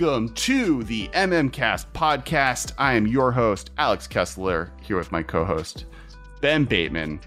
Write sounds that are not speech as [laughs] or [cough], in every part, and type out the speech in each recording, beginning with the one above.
Welcome to the MMCast podcast. I am your host, Alex Kessler, here with my co host, Ben Bateman.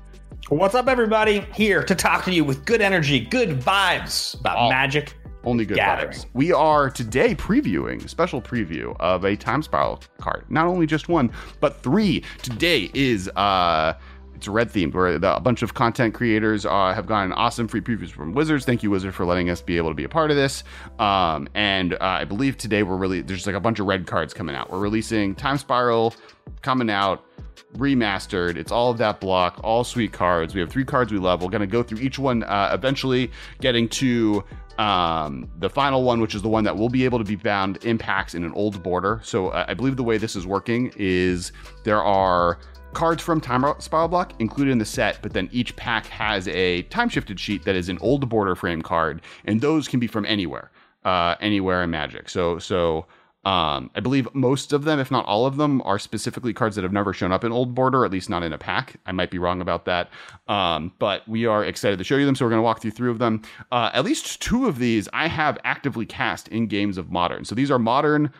What's up, everybody? Here to talk to you with good energy, good vibes about All- magic. Only good Gathering. vibes. We are today previewing a special preview of a time spiral card. Not only just one, but three. Today is uh it's red themed where the, a bunch of content creators uh, have gotten awesome free previews from Wizards. Thank you, Wizard, for letting us be able to be a part of this. Um, and uh, I believe today we're really there's like a bunch of red cards coming out. We're releasing Time Spiral coming out remastered. It's all of that block, all sweet cards. We have three cards we love. We're going to go through each one, uh, eventually getting to um, the final one, which is the one that will be able to be found impacts in an old border. So uh, I believe the way this is working is there are cards from Time Spiral Block included in the set, but then each pack has a time shifted sheet that is an old border frame card, and those can be from anywhere, uh, anywhere in Magic. So so. Um, I believe most of them, if not all of them, are specifically cards that have never shown up in Old Border, at least not in a pack. I might be wrong about that. Um, but we are excited to show you them, so we're going to walk through three of them. Uh, at least two of these I have actively cast in games of Modern. So these are Modern.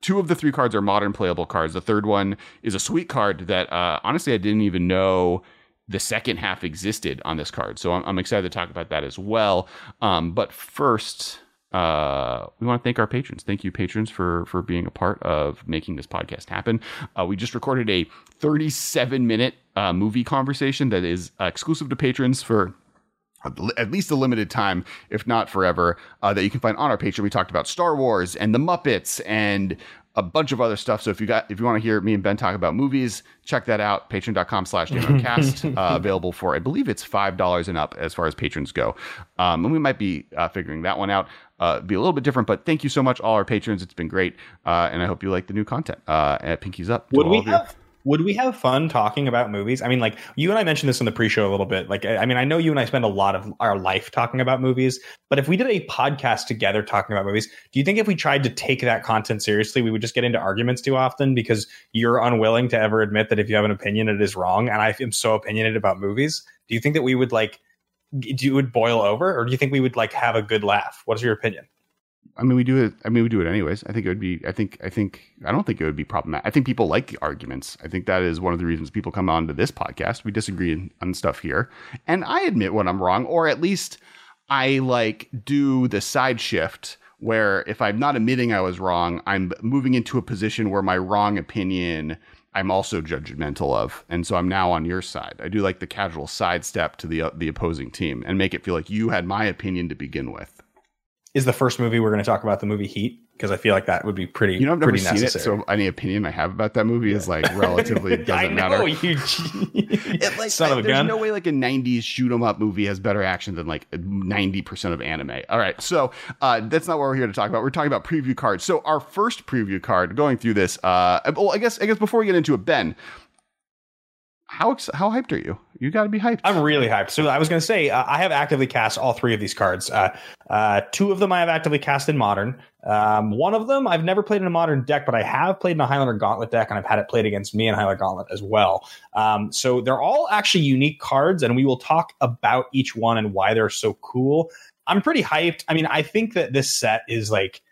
Two of the three cards are Modern playable cards. The third one is a sweet card that uh, honestly I didn't even know the second half existed on this card. So I'm, I'm excited to talk about that as well. Um, but first, uh, we want to thank our patrons. Thank you, patrons, for for being a part of making this podcast happen. Uh, we just recorded a 37 minute uh, movie conversation that is exclusive to patrons for at least a limited time, if not forever, uh, that you can find on our Patreon. We talked about Star Wars and the Muppets and a bunch of other stuff. So if you got if you want to hear me and Ben talk about movies, check that out. Patreon.com slash [laughs] cast uh, available for I believe it's five dollars and up as far as patrons go. Um, and we might be uh, figuring that one out. Uh, be a little bit different, but thank you so much, all our patrons. It's been great, uh, and I hope you like the new content. Uh, at Pinkies Up. to Would we of have would we have fun talking about movies? I mean, like you and I mentioned this in the pre-show a little bit. Like, I mean, I know you and I spend a lot of our life talking about movies, but if we did a podcast together talking about movies, do you think if we tried to take that content seriously, we would just get into arguments too often because you're unwilling to ever admit that if you have an opinion, it is wrong, and I am so opinionated about movies? Do you think that we would like? Do you would boil over, or do you think we would like have a good laugh? What is your opinion? I mean, we do it. I mean, we do it anyways. I think it would be. I think. I think. I don't think it would be problematic. I think people like the arguments. I think that is one of the reasons people come on to this podcast. We disagree on stuff here, and I admit when I'm wrong, or at least I like do the side shift where if I'm not admitting I was wrong, I'm moving into a position where my wrong opinion I'm also judgmental of, and so I'm now on your side. I do like the casual sidestep to the uh, the opposing team and make it feel like you had my opinion to begin with. Is the first movie we're going to talk about the movie Heat? Because I feel like that would be pretty. You know, I've never pretty seen necessary. it, so any opinion I have about that movie is like relatively [laughs] it doesn't know matter. you, It, like, son of a there's gun. no way like a '90s shoot 'em up movie has better action than like 90 percent of anime. All right, so uh, that's not what we're here to talk about. We're talking about preview cards. So our first preview card, going through this. Uh, well, I guess I guess before we get into it, Ben, how ex- how hyped are you? You got to be hyped. I'm really hyped. So I was going to say uh, I have actively cast all three of these cards. Uh, uh, two of them I have actively cast in modern. Um, one of them I've never played in a modern deck, but I have played in a Highlander Gauntlet deck, and I've had it played against me in Highlander Gauntlet as well. Um, so they're all actually unique cards, and we will talk about each one and why they're so cool. I'm pretty hyped. I mean, I think that this set is like.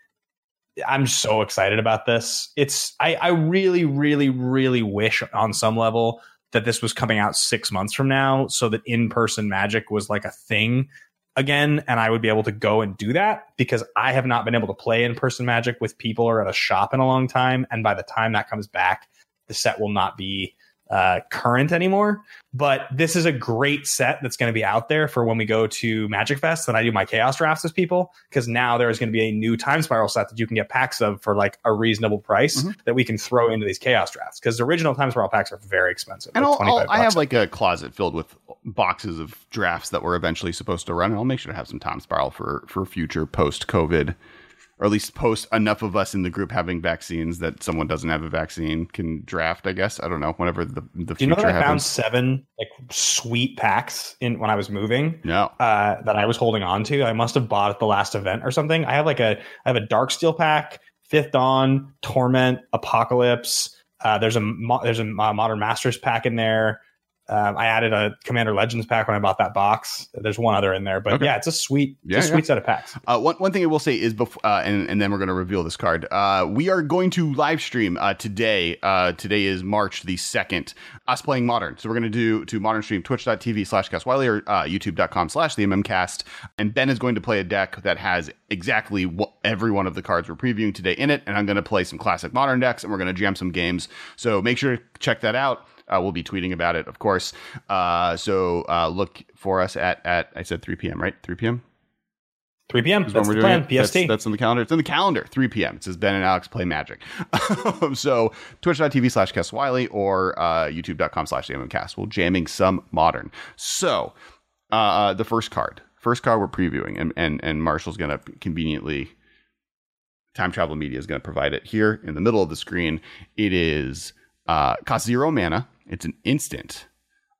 I'm so excited about this. It's I, I really, really, really wish on some level that this was coming out six months from now so that in-person magic was like a thing again and i would be able to go and do that because i have not been able to play in-person magic with people or at a shop in a long time and by the time that comes back the set will not be uh, current anymore but this is a great set that's going to be out there for when we go to magic fest and i do my chaos drafts with people because now there is going to be a new time spiral set that you can get packs of for like a reasonable price Mhm. that we can throw into these chaos drafts because the original time spiral packs are very expensive and like I'll, I'll, I have like a closet filled with boxes of drafts that we're eventually supposed to run, and I'll make sure to have some time spiral for for future post COVID, or at least post enough of us in the group having vaccines that someone doesn't have a vaccine can draft. I guess I don't know. Whenever the the Do you know that I found seven like sweet packs in when I was moving No, uh, that I was holding on to? I must have bought at the last event or something. I have like a I have a Darksteel pack, Fifth Dawn, Torment, Apocalypse. Uh, there's a mo- there's a Modern Masters pack in there. Um, I added a Commander Legends pack when I bought that box. There's one other in there, but Okay. yeah, it's a sweet, it's Yeah, a yeah. sweet set of packs. Uh, one, one thing I will say is before, uh, and, and then we're going to reveal this card. Uh, we are going to live stream uh, today. Uh, today is March the 2nd, us playing Modern. So we're going to do to Modern stream twitch.tv slash Kess Wylie or uh, youtube.com slash the MMCast. And Ben is going to play a deck that has exactly what, every one of the cards we're previewing today in it. And I'm going to play some classic Modern decks and we're going to jam some games. So make sure to check that out. Uh, we'll be tweeting about it, of course. Uh, so uh, look for us at, at, I said 3 p.m., right? 3 p.m.? 3 p.m. That's the we're plan. it. PST. That's, that's on the calendar. It's in the calendar. 3 p.m. It says Ben and Alex play Magic. [laughs] so twitch.tv slash Kess Wylie or uh, youtube.com slash Cast. We're jamming some modern. So uh, the first card. First card we're previewing, and and, and Marshall's going to conveniently time travel media is going to provide it here in the middle of the screen. It is uh, cost zero mana. It's an instant.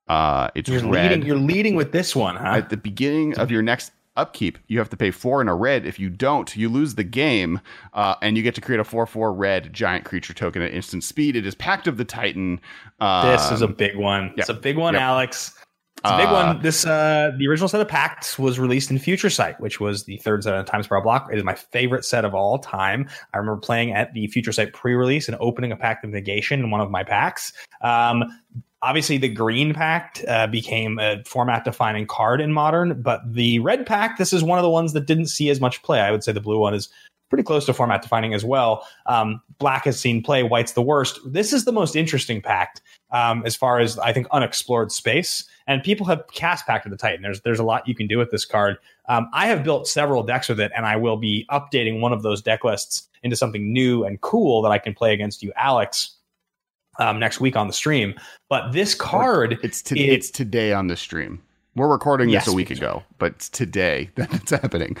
Uh, it's you're red leading. You're leading with this one, huh? at the beginning of your next upkeep, you have to pay four in a red. If you don't, you lose the game, uh, and you get to create a four-four red giant creature token at instant speed. It is Pact of the Titan. Um, this is a big one. It's a big one, Yep. Alex. It's a big Uh, one. This uh the original set of pacts was released in Future Sight, which was the third set of Time Spiral block. It is my favorite set of all time. I remember playing at the Future Sight pre-release and opening a Pact of Negation in one of my packs. Um, obviously, the Green Pact uh, became a format-defining card in Modern, but the Red Pact, this is one of the ones that didn't see as much play. I would say the blue one is pretty close to format defining as well. Um, black has seen play, white's the worst. This is the most interesting pact um, as far as I think unexplored space. And people have cast Pact of the Titan. There's there's a lot you can do with this card. Um, I have built several decks with it, and I will be updating one of those deck lists into something new and cool that I can play against you, Alex, um, next week on the stream. But this card, It's to, it- it's today on the stream. We're recording Yes, this a week ago, but it's today [laughs] that it's happening.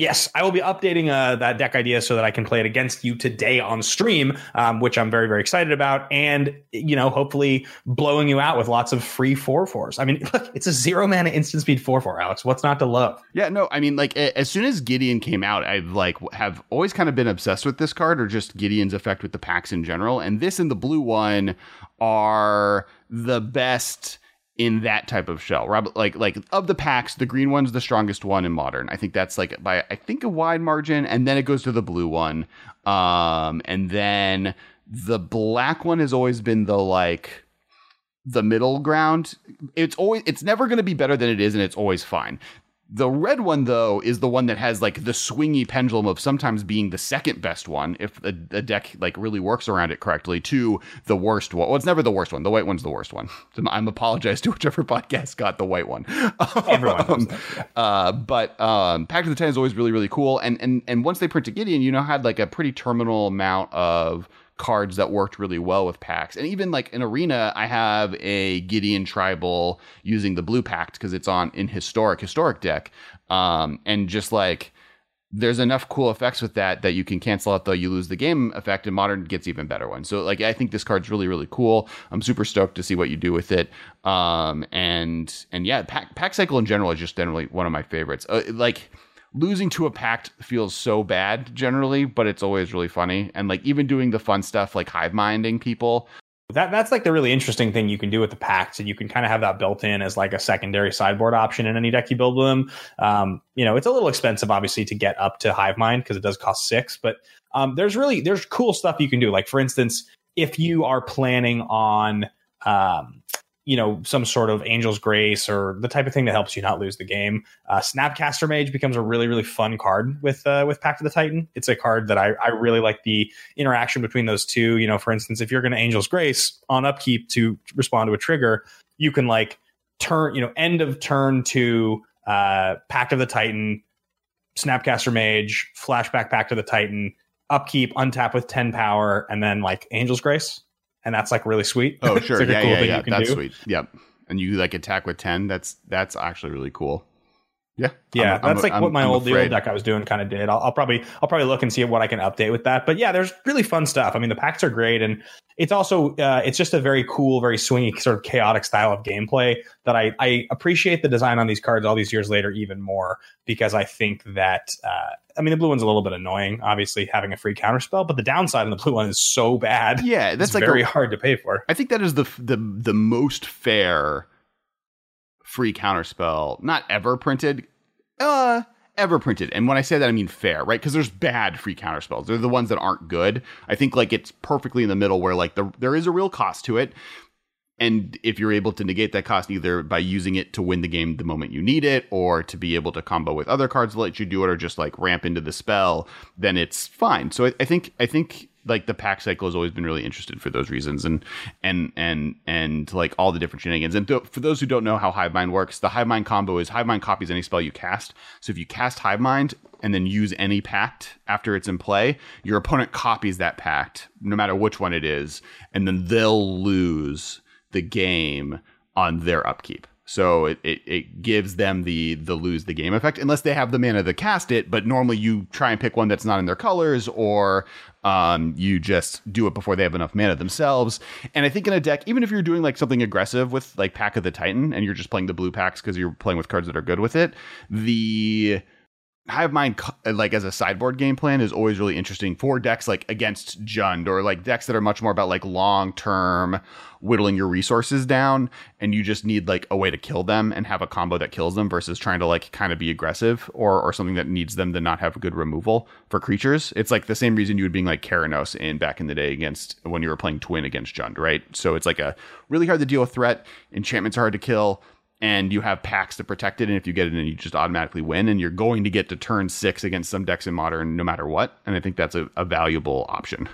Yes, I will be updating uh, that deck idea so that I can play it against you today on stream, um, which I'm very, very excited about. And, you know, hopefully blowing you out with lots of free 4 4s. I mean, [laughs] look, it's a zero mana instant speed 4 4, Alex. What's not to love? Yeah, no, I mean, like as soon as Gideon came out, I've like have always kind of been obsessed with this card, or just Gideon's effect with the pacts in general. And this and the blue one are the best in that type of shell. Like like of the pacts, the green one's the strongest one in modern. I think that's like by I think a wide margin, and then it goes to the blue one, um, and then the black one has always been the like the middle ground. It's always it's never going to be better than it is, and it's always fine. The red one though is the one that has like the swingy pendulum of sometimes being the second best one if the, the deck like really works around it correctly to the worst one. Well, it's never the worst one. The white one's the worst one. [laughs] I'm apologize [laughs] to whichever podcast got the white one. [laughs] Everyone Um, that, yeah. uh, but um, Pact of the Titan is always really, really cool. And and and once they printed Gideon, you know, had like a pretty terminal amount of cards that worked really well with pacts. And even like in Arena, I have a Gideon tribal using the blue pact because it's on in historic historic deck. Um, and just like there's enough cool effects with that that you can cancel out though you lose the game effect and modern gets even better one so like i think this card's really really cool i'm super stoked to see what you do with it um and and yeah pact, pact cycle in general is just generally one of my favorites uh, like losing to a pact feels so bad generally but it's always really funny and like even doing the fun stuff like hive minding people That that's like the really interesting thing you can do with the pacts, and you can kind of have that built in as like a secondary sideboard option in any deck you build with them. Um, you know, it's a little expensive, obviously, to get up to Hive Mind because it does cost six. But um, there's really there's cool stuff you can do. Like for instance, if you are planning on um, you know some sort of Angel's Grace or the type of thing that helps you not lose the game, uh, Snapcaster Mage becomes a really really fun card with uh, with Pact of the Titan. It's a card that I I really like the interaction between those two. You know, for instance, if you're going to Angel's Grace on upkeep to respond to a trigger, you can like turn, you know, end of turn to uh, Pact of the Titan, Snapcaster Mage, flashback Pact of the Titan, upkeep, untap with 10 power, and then like Angel's Grace. And that's like really sweet. oh sure. [laughs] Like yeah cool yeah yeah. that's do. sweet. Yep. And you like attack with 10 that's that's actually really cool Yeah, Yeah, I'm- I'm- that's like I'm- what my I'm old old afraid. deck I was doing kind of did. I'll, I'll probably I'll probably look and see what I can update with that. But yeah, there's really fun stuff. I mean, the pacts are great, and it's also uh, it's just a very cool, very swingy, sort of chaotic style of gameplay that I I appreciate the design on these cards all these years later even more because I think that uh, I mean the blue one's a little bit annoying, obviously having a free counter spell, but the downside on the blue one is so bad. Yeah, that's like very a, hard to pay for. I think that is the the the most fair free counterspell not ever printed. Uh ever printed. And when I say that I mean fair, right? Because there's bad free counterspells. They're the ones that aren't good. I think like it's perfectly in the middle where like the, there is a real cost to it. And if you're able to negate that cost either by using it to win the game the moment you need it, or to be able to combo with other cards that let you do it, or just like ramp into the spell, then it's fine. So I, I think I think like the pact cycle has always been really interested for those reasons, and and and and like all the different shenanigans. And th- for those who don't know how Hive Mind works, the Hive Mind combo is Hive Mind copies any spell you cast. So if you cast Hive Mind and then use any pact after it's in play, your opponent copies that pact, no matter which one it is, and then they'll lose the game on their upkeep. So it, it, it gives them the the lose the game effect unless they have the mana to cast it. But normally you try and pick one that's not in their colors, or um, you just do it before they have enough mana themselves. And I think in a deck, even if you're doing like something aggressive with like Pact of the Titan, and you're just playing the blue pacts because you're playing with cards that are good with it, the Hive Mind, uh, like as a sideboard game plan, is always really interesting for decks like against Jund or like decks that are much more about like long term whittling your resources down, and you just need like a way to kill them and have a combo that kills them versus trying to like kind of be aggressive or or something that needs them to not have good removal for creatures. It's like the same reason you would being like Keranos in back in the day against when you were playing Twin against Jund, right? So it's like a really hard to deal with threat. Enchantments are hard to kill and you have pacts to protect it. And if you get it in, you just automatically win. And you're going to get to turn six against some decks in modern, no matter what. And I think that's a, a valuable option.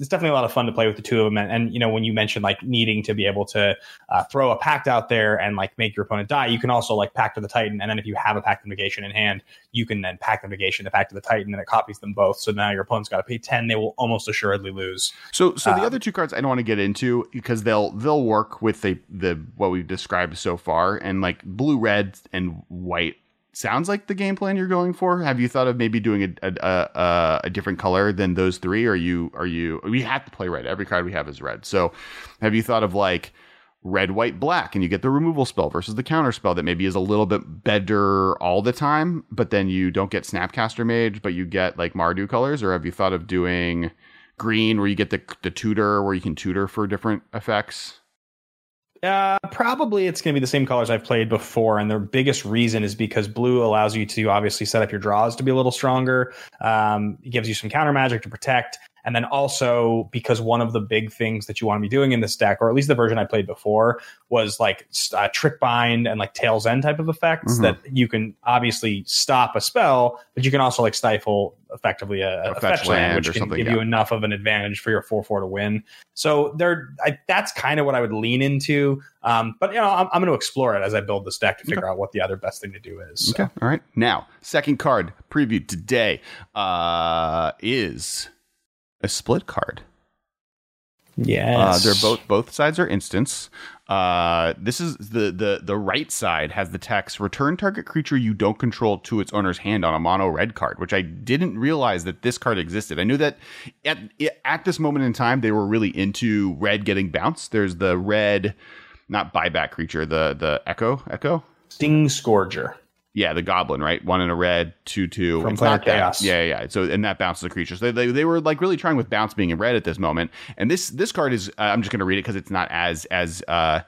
It's definitely a lot of fun to play with the two of them. And, and you know, when you mentioned like needing to be able to uh, throw a pact out there and like make your opponent die, you can also like pact of the Titan. And then if you have a pact of negation in hand, you can then pact of negation the pact of the Titan, and it copies them both. So now your opponent's got to pay ten; they will almost assuredly lose. So, so the Um, other two cards I don't want to get into because they'll they'll work with the the what we've described so far, and like blue, red, and white sounds like the game plan you're going for. Have you thought of maybe doing a a, a, a different color than those three? Or are you are you we have to play red. Every card we have is red. So, have you thought of like red, white, black, and you get the removal spell versus the counter spell that maybe is a little bit better all the time, but then you don't get Snapcaster Mage, but you get like Mardu colors? Or have you thought of doing green where you get the the tutor where you can tutor for different effects? Uh, probably it's going to be the same colors I've played before, and the biggest reason is because blue allows you to obviously set up your draws to be a little stronger. Um, it gives you some counter magic to protect, and then also because one of the big things that you want to be doing in this deck, or at least the version I played before, was like uh, Trickbind and like Tale's End type of effects Mhm. that you can obviously stop a spell, but you can also like stifle effectively a, A a fetch land, land which can give yeah. you enough of an advantage for your four four to win. So there, I, that's kind of what I would lean into. Um, but you know, I'm, I'm going to explore it as I build this deck to figure out what the other best thing to do is. So. Okay. All right. Now, second card previewed today uh, is a split card. Yes, Uh, they're both both sides are instants. Uh, this is the the the right side has the text return target creature you don't control to its owner's hand on a mono red card, which I didn't realize that this card existed. I knew that at at this moment in time they were really into red getting bounced. There's the red, not buyback creature, the the echo echo. Stingscourger. Yeah, the goblin, right? One in a red, two two. From Planar. Chaos. Yeah, yeah, yeah. So and that bounces the creatures. They, they they were like really trying with bounce being in red at this moment. And this this card is uh, I'm just going to read it because it's not as as uh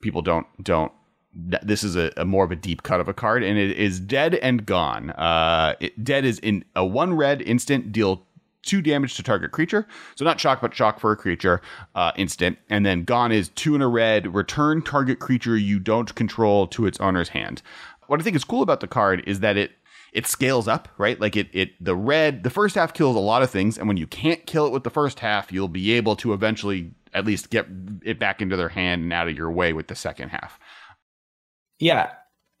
people don't don't. This is a, a more of a deep cut of a card, and it is dead and gone. Uh, it, dead is in a one red instant deal two damage to target creature. So not shock, but shock for a creature uh, instant. And then gone is two in a red. Return target creature you don't control to its owner's hand. What I think is cool about the card is that it it scales up, right? Like it it the red the first half kills a lot of things, and when you can't kill it with the first half, you'll be able to eventually at least get it back into their hand and out of your way with the second half. Yeah,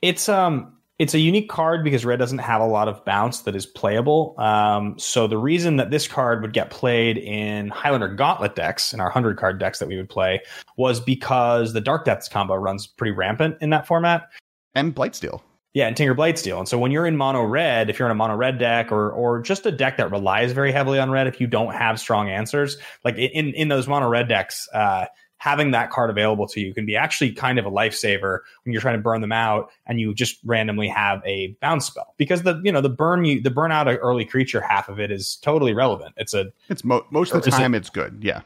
it's um it's a unique card because red doesn't have a lot of bounce that is playable. Um, so the reason that this card would get played in Highlander Gauntlet decks, in our hundred card decks that we would play, was because the Dark Depths combo runs pretty rampant in that format. And Blightsteel. Yeah, and Tinker Blightsteel. And so when you're in mono red, if you're in a mono red deck or or just a deck that relies very heavily on red, if you don't have strong answers, like in in those mono red decks, uh, having that card available to you can be actually kind of a lifesaver when you're trying to burn them out and you just randomly have a bounce spell because the you know the burn you the burn out an early creature half of it is totally relevant. It's a it's mo- most of the time it, it's good. Yeah.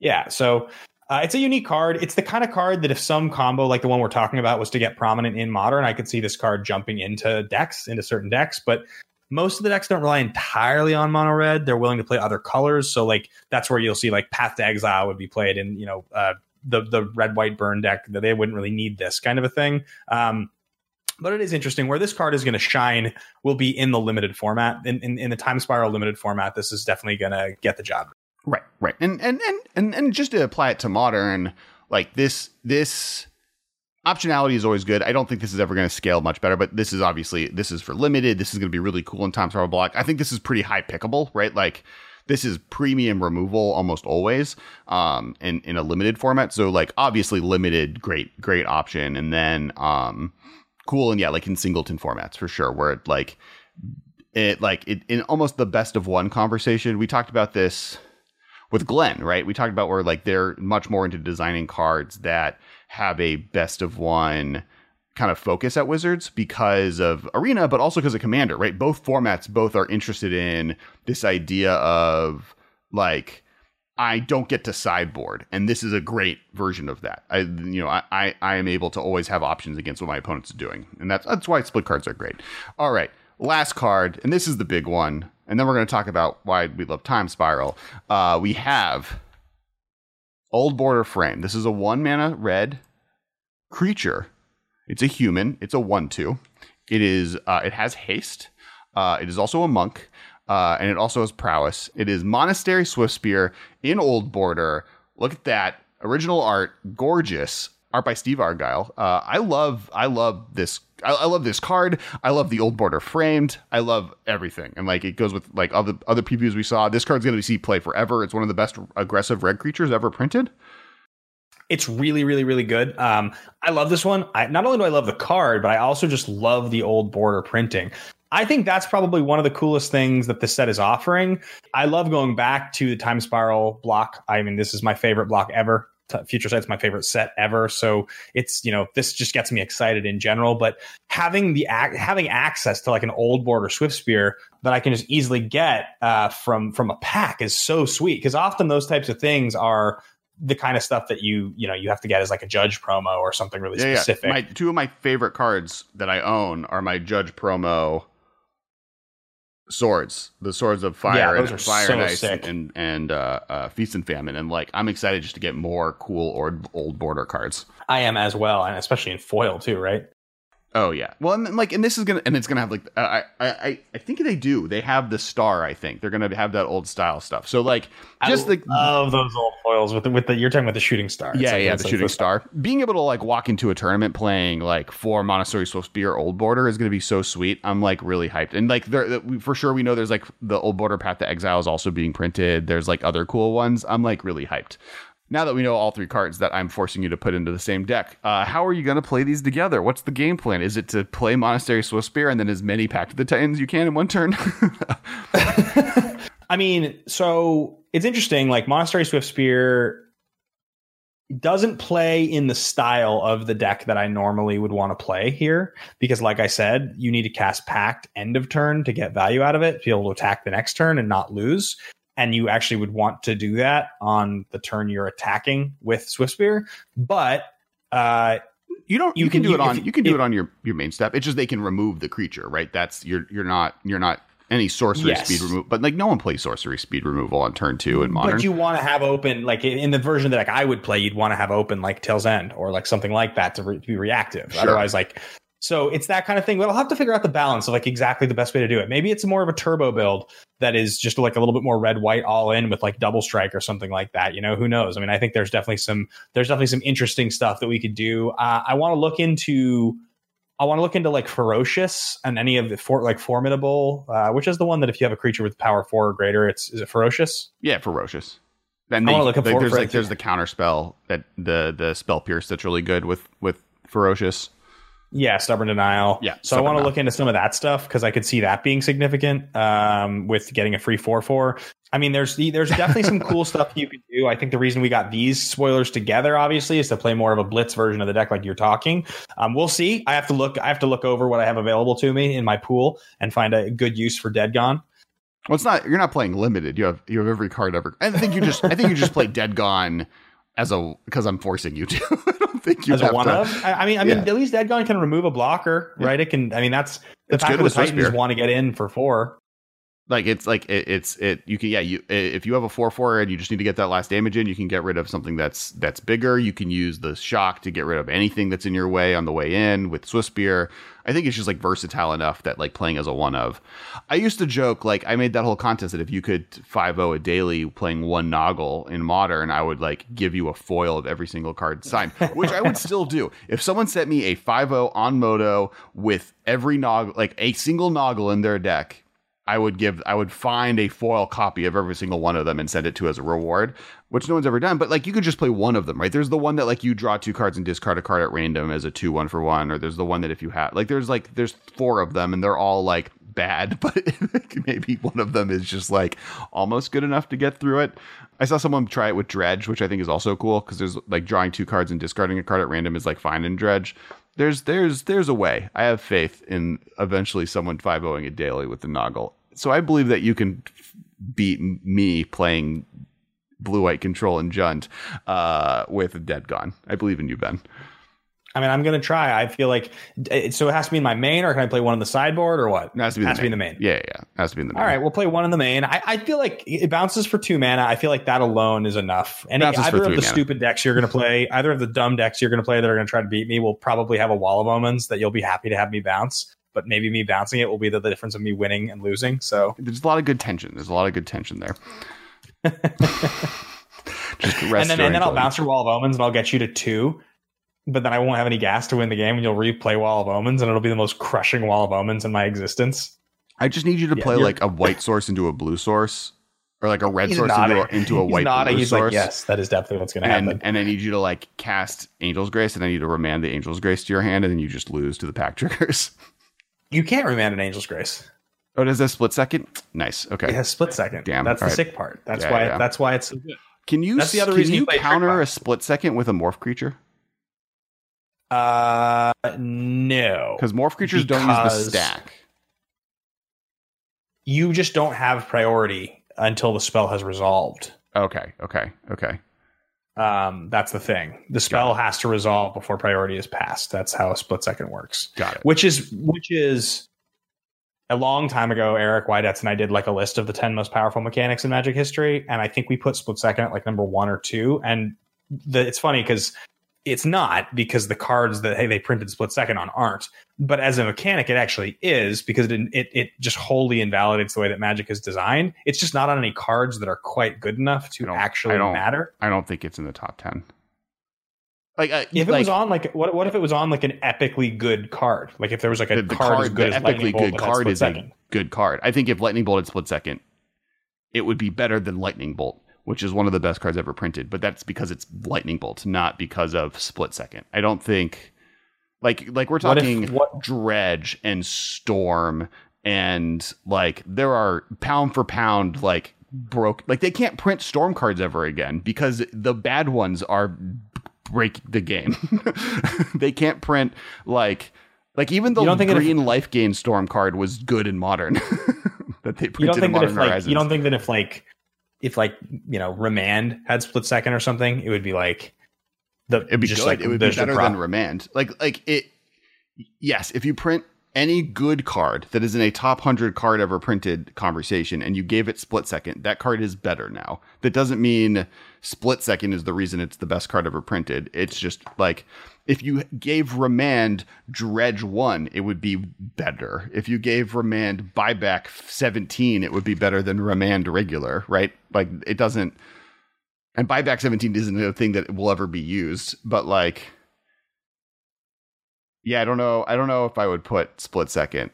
Yeah. So uh, it's a unique card. It's the kind of card that if some combo like the one we're talking about was to get prominent in modern, I could see this card jumping into decks, into certain decks. But most of the decks don't rely entirely on mono red. They're willing to play other colors. So like that's where you'll see like Path to Exile would be played in, you know, uh, the the red white burn deck that they wouldn't really need this kind of a thing. Um, but it is interesting where this card is going to shine will be in the limited format in, in, in the time spiral limited format. This is definitely going to get the job Right. And and and and and just to apply it to modern, like this this optionality is always good. I don't think this is ever going to scale much better, but this is obviously this is for limited. This is going to be really cool in time spiral block. I think this is pretty high pickable, right? Like this is premium removal almost always um in in a limited format. So like obviously limited great great option and then um cool and yeah, like in singleton formats for sure where it like it like it in almost the best of one conversation. We talked about this with Glenn, right? We talked about where like they're much more into designing cards that have a best of one kind of focus at Wizards because of Arena, but also because of Commander, right? Both formats both are interested in this idea of like I don't get to sideboard, and this is a great version of that. I, you know, I, I, I am able to always have options against what my opponent's doing, and that's that's why split cards are great. All right, last card, and this is the big one and then we're going to talk about why we love Time Spiral. Uh, we have Old Border Frame. This is a one mana red creature. It's a human. It's a one two. It is. Uh, it has haste. Uh, it is also a monk, uh, and it also has prowess. It is Monastery Swiftspear in Old Border. Look at that original art, gorgeous art by Steve Argyle. Uh, I love. I love this I, I, love this card. I love the old border framed. I love everything, and like it goes with like other other previews we saw. This card's going to be see play forever. It's one of the best aggressive red creatures ever printed. It's really, really, really good. Um, I love this one. I, not only do I love the card, but I also just love the old border printing. I think that's probably one of the coolest things that the set is offering. I love going back to the time spiral block. I mean, this is my favorite block ever. Future Sight's my favorite set ever. So it's you know this just gets me excited in general. But having the having access to like an old board or Swiftspear that I can just easily get uh, from from a pack is so sweet because often those types of things are the kind of stuff that you you know you have to get as like a judge promo or something really yeah, specific. Yeah. My, two of my favorite cards that I own are my judge promo swords, the swords of fire yeah, and fire so and ice sick. and and uh, uh, feast and famine, and like I'm excited just to get more cool or old border cards. I am as well, and especially in foil too, right? Oh yeah. Well, and like, and this is gonna, and it's gonna have like, uh, I, I, I think they do. They have the star. I think they're gonna have that old style stuff. So like, just I the love those old foils with the, with the. You're talking about the shooting star. Yeah, like, yeah, the like shooting star. Being able to like walk into a tournament playing like four Monastery Swiftspear old border is gonna be so sweet. I'm like really hyped, and like there for sure we know there's like the old border Path to Exile is also being printed. There's like other cool ones. I'm like really hyped now that we know all three cards that I'm forcing you to put into the same deck, uh, how are you going to play these together? What's the game plan? Is it to play Monastery Swiftspear and then as many Pact of the Titans you can in one turn? [laughs] I mean, so it's interesting. Like Monastery Swiftspear doesn't play in the style of the deck that I normally would want to play here because, like I said, you need to cast Pact end of turn to get value out of it, be able to attack the next turn and not lose and you actually would want to do that on the turn you're attacking with Swiftspear. But uh, you don't. You, you can, can, do it on. You can do it, it on your your main step. It's just they can remove the creature, right? That's you're you're not you're not any sorcery yes. speed removal, but like no one plays sorcery speed removal on turn two in modern. But you want to have open, like in the version that like I would play, you'd want to have open like Tale's End or like something like that to, re- to be reactive. Sure. Otherwise, like so it's that kind of thing. But I'll have to figure out the balance of like exactly the best way to do it. Maybe it's more of a turbo build that is just like a little bit more red white all in with like double strike or something like that. You know, who knows? I mean, I think there's definitely some there's definitely some interesting stuff that we could do. Uh, I want to look into I want to look into like ferocious and any of the for, like formidable, uh, which is the one that if you have a creature with power four or greater, it's is it ferocious? Yeah, ferocious. Then they, like, there's like there's the counter spell that the the spell pierce that's really good with with ferocious. Yeah, stubborn denial. Yeah, So I want to look into some of that stuff because I could see that being significant um, with getting a free four four. I mean, there's there's definitely some cool [laughs] stuff you could do. I think the reason we got these spoilers together, obviously, is to play more of a blitz version of the deck, like you're talking. Um, we'll see. I have to look. I have to look over what I have available to me in my pool and find a good use for Dead Gone. Well, it's not. You're not playing limited. You have you have every card ever. I think you just. I think you just play Dead Gone as a because I'm forcing you to. [laughs] I don't think you As a have one to. of, I, I mean, I mean, Yeah. at least Dead Gone can remove a blocker, right? It can. I mean, that's the It's fact good that the Titans want to get in for four. Like it's like it, it's it you can yeah you if you have a 4-4 and you just need to get that last damage in you can get rid of something that's that's bigger. You can use the shock to get rid of anything that's in your way on the way in with Swiftspear. I think it's just like versatile enough that like playing as a one of. I used to joke like i made that whole contest that if you could 5-0 a daily playing one noggle in modern i would like give you a foil of every single card signed [laughs] which i would still do. If someone sent me a 5-0 on MODO with every Noggle like a single noggle in their deck I would give I would find a foil copy of every single one of them and send it to as a reward, which no one's ever done. But like you could just play one of them, right? There's the one that like you draw two cards and discard a card at random as a two one for one, or there's the one that if you have like there's like there's four of them and they're all like bad, [laughs] but maybe one of them is just like almost good enough to get through it. I saw someone try it with Dredge, which I think is also cool because there's like drawing two cards and discarding a card at random is like fine in Dredge. There's there's there's a way. I have faith in eventually someone 5-0ing a daily with the Noggle. So I believe that you can beat me playing blue white control and Jund uh, with Dead Gone. I believe in you, Ben. I mean, I'm gonna try. I feel like so. It has to be in my main, or can I play one on the sideboard, or what? It has to be, Has the, to be main. the main. Yeah, yeah. It has to be in the main. All right, we'll play one in the main. I, I feel like it bounces for two mana. I feel like that alone is enough. For either of the mana. stupid decks you're going to play, [laughs] either of the dumb decks you're going to play that are going to try to beat me, will probably have a wall of omens that you'll be happy to have me bounce. But maybe me bouncing it will be the, the difference of me winning and losing. So There's a lot of good tension. There's a lot of good tension there. [laughs] Just rest and then and then I'll bounce your wall of omens and I'll get you to two. But then I won't have any gas to win the game, and you'll replay Wall of Omens, and it'll be the most crushing Wall of Omens in my existence. I just need you to Yeah, play like a white source into a blue source, or like a red He's source into a, into a [laughs] white nodding. blue He's source. like, yes, that is definitely what's going to happen. and I need you to like cast Angel's Grace, and I need to remand the Angel's Grace to your hand, and then you just lose to the pact triggers. [laughs] You can't remand an Angel's Grace. Oh, does that split second? Nice. Okay. It has split second. Damn, That's the all right. sick part. That's Yeah, why. yeah. That's why it's so good. Can you That's the other can reason you you play counter a split second with a morph creature? Uh, no, Because morph creatures don't use the stack. you just don't have priority until the spell has resolved. Okay. Okay. Okay. Um, that's the thing. The spell has to resolve before priority is passed. That's how a split second works. Got it. Which is which is a long time ago. Eric Weidetz and I did like a list of the ten most powerful mechanics in Magic history, and I think we put split second at like number one or two. And the, it's funny because it's not because the cards that hey they printed split second on aren't. But as a mechanic, it actually is because it, it it just wholly invalidates the way that Magic is designed. It's just not on any cards that are quite good enough I to don't- actually I don't- matter. I don't think it's in the top ten. Like, uh, If it like was on like what what if it was on like an epically good card? Like if there was like a the, the card, card, as good the as epically good that had card is second. a good card. I think if Lightning Bolt had split second, it would be better than Lightning Bolt, which is one of the best cards ever printed. But that's because it's Lightning Bolt, not because of split second. I don't think like like we're What if- talking what- Dredge and Storm and like there are pound for pound like broke like they can't print storm cards ever again because the bad ones are break the game. [laughs] they can't print like like even the think that if- green life gain storm card was good in modern [laughs] that they printed You don't in think that if like horizons. you don't think that if like if like you know Remand had split second or something, it would be like the It'd be just good. like it would be better than remand. Like like it. Yes, if you print any good card that is in a top hundred card ever printed conversation, and you gave it split second, that card is better now. That doesn't mean split second is the reason it's the best card ever printed. It's just like if you gave remand dredge one, it would be better. If you gave remand buyback seventeen, it would be better than remand regular. Right? Like it doesn't. And buyback 17 isn't a thing that will ever be used, but like yeah, I don't know. I don't know if I would put split second.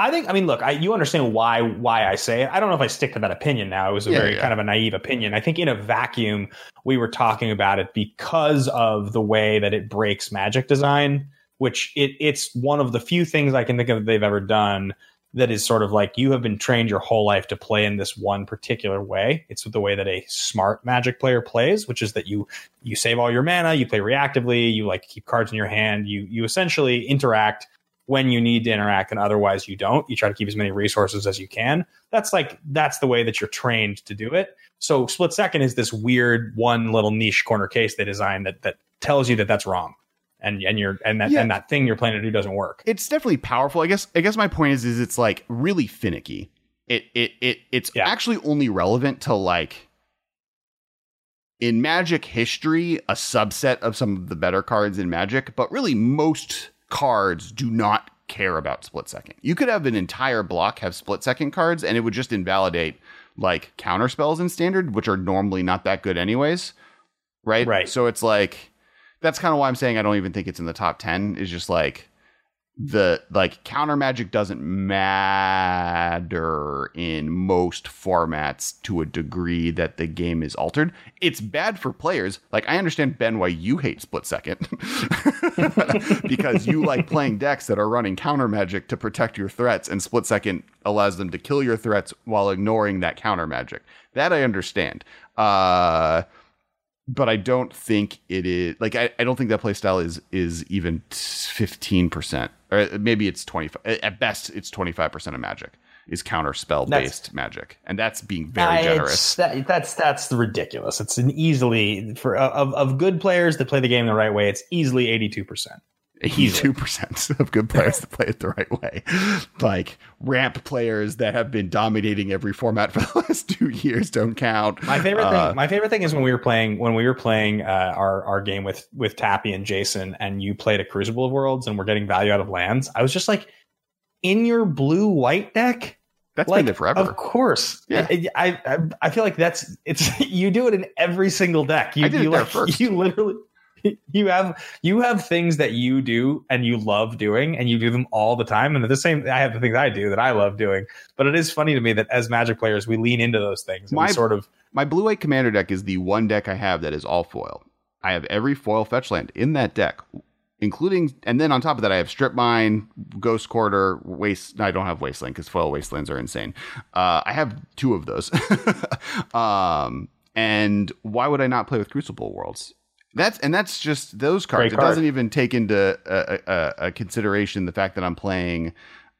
I think I mean look, I you understand why why I say it. I don't know if I stick to that opinion now. It was a Yeah, very yeah. kind of a naive opinion. I think in a vacuum we were talking about it because of the way that it breaks magic design. which it, it's one of the few things I can think of that they've ever done that is sort of like you have been trained your whole life to play in this one particular way. It's the way that a smart magic player plays, which is that you you save all your mana, you play reactively, you like keep cards in your hand, you you essentially interact when you need to interact and otherwise you don't. You try to keep as many resources as you can. That's like that's the way that you're trained to do it. So split second is this weird one little niche corner case they designed that that tells you that that's wrong and and you're and that Yeah. and that thing you're planning to do doesn't work. it's definitely powerful. I guess I guess my point is is it's like really finicky. It it it it's Yeah. actually only relevant to like in Magic history, a subset of some of the better cards in Magic, but really most cards do not care about split second. You could have an entire block have split second cards and it would just invalidate like counter spells in standard, which are normally not that good anyways. Right? Right. So it's like that's kind of why I'm saying I don't even think it's in the top 10 is just like the like counter magic doesn't matter in most formats to a degree that the game is altered. It's bad for players. Like I understand Ben why you hate split second [laughs] because you like playing decks that are running counter magic to protect your threats and split second allows them to kill your threats while ignoring that counter magic. That I understand. Uh but I don't think it is like I, I don't think that playstyle is is even fifteen percent or maybe it's twenty five at best it's twenty five percent of magic is counter spell based magic and that's being very generous. that- that's that's ridiculous. It's an easily for of of good players that play the game the right way. It's easily eighty two percent. Eighty-two percent [laughs] of good players [laughs] that play it the right way, like ramp players that have been dominating every format for [laughs] the last two years, don't count. My favorite Uh, thing. My favorite thing is when we were playing when we were playing uh, our our game with with Tappy and Jason, and you played a Crucible of Worlds, and we're getting value out of lands. I was just like, in your blue white deck. That's like, been there forever. Of course. Yeah. I, I I feel like that's it's you do it in every single deck. You I did it you there like first. you literally [laughs] you have you have things that you do and you love doing and you do them all the time and the same I have the things I do that I love doing. But it is funny to me that as magic players we lean into those things and My- sort of My blue white commander deck is the one deck I have that is all foil. I have every foil fetch land in that deck, including, and then on top of that, I have strip mine, ghost quarter, waste. No, I don't have wasteland because foil wastelands are insane. Uh, I have two of those. [laughs] um, and why would I not play with Crucible Worlds? That's and that's just those cards. Great It card. doesn't even take into a, a, a consideration the fact that I'm playing,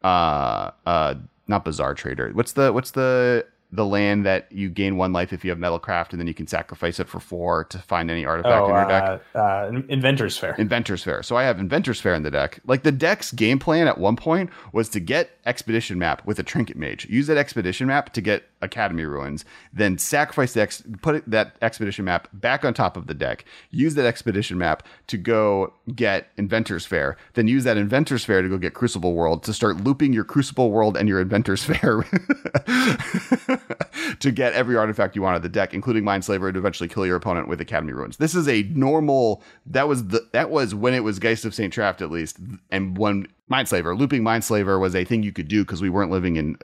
uh, uh, not Bazaar Trader. What's the what's the the land that you gain one life if you have Metalcraft, and then you can sacrifice it for four to find any artifact oh, in your deck. uh, uh, Inventor's Fair. Inventor's Fair. So I have Inventor's Fair in the deck. Like the deck's game plan at one point was to get Expedition Map with a Trinket Mage. Use that Expedition Map to get Academy Ruins. Then sacrifice the ex- put that Expedition Map back on top of the deck. Use that Expedition Map to go get Inventor's Fair. Then use that Inventor's Fair to go get Crucible World to start looping your Crucible World and your Inventor's Fair [laughs] to get every artifact you want of the deck, including Mindslaver, to eventually kill your opponent with Academy Ruins. This is a normal. That was the that was when it was Geist of Saint Traft at least, and when Mindslaver looping Mindslaver was a thing you could do because we weren't living in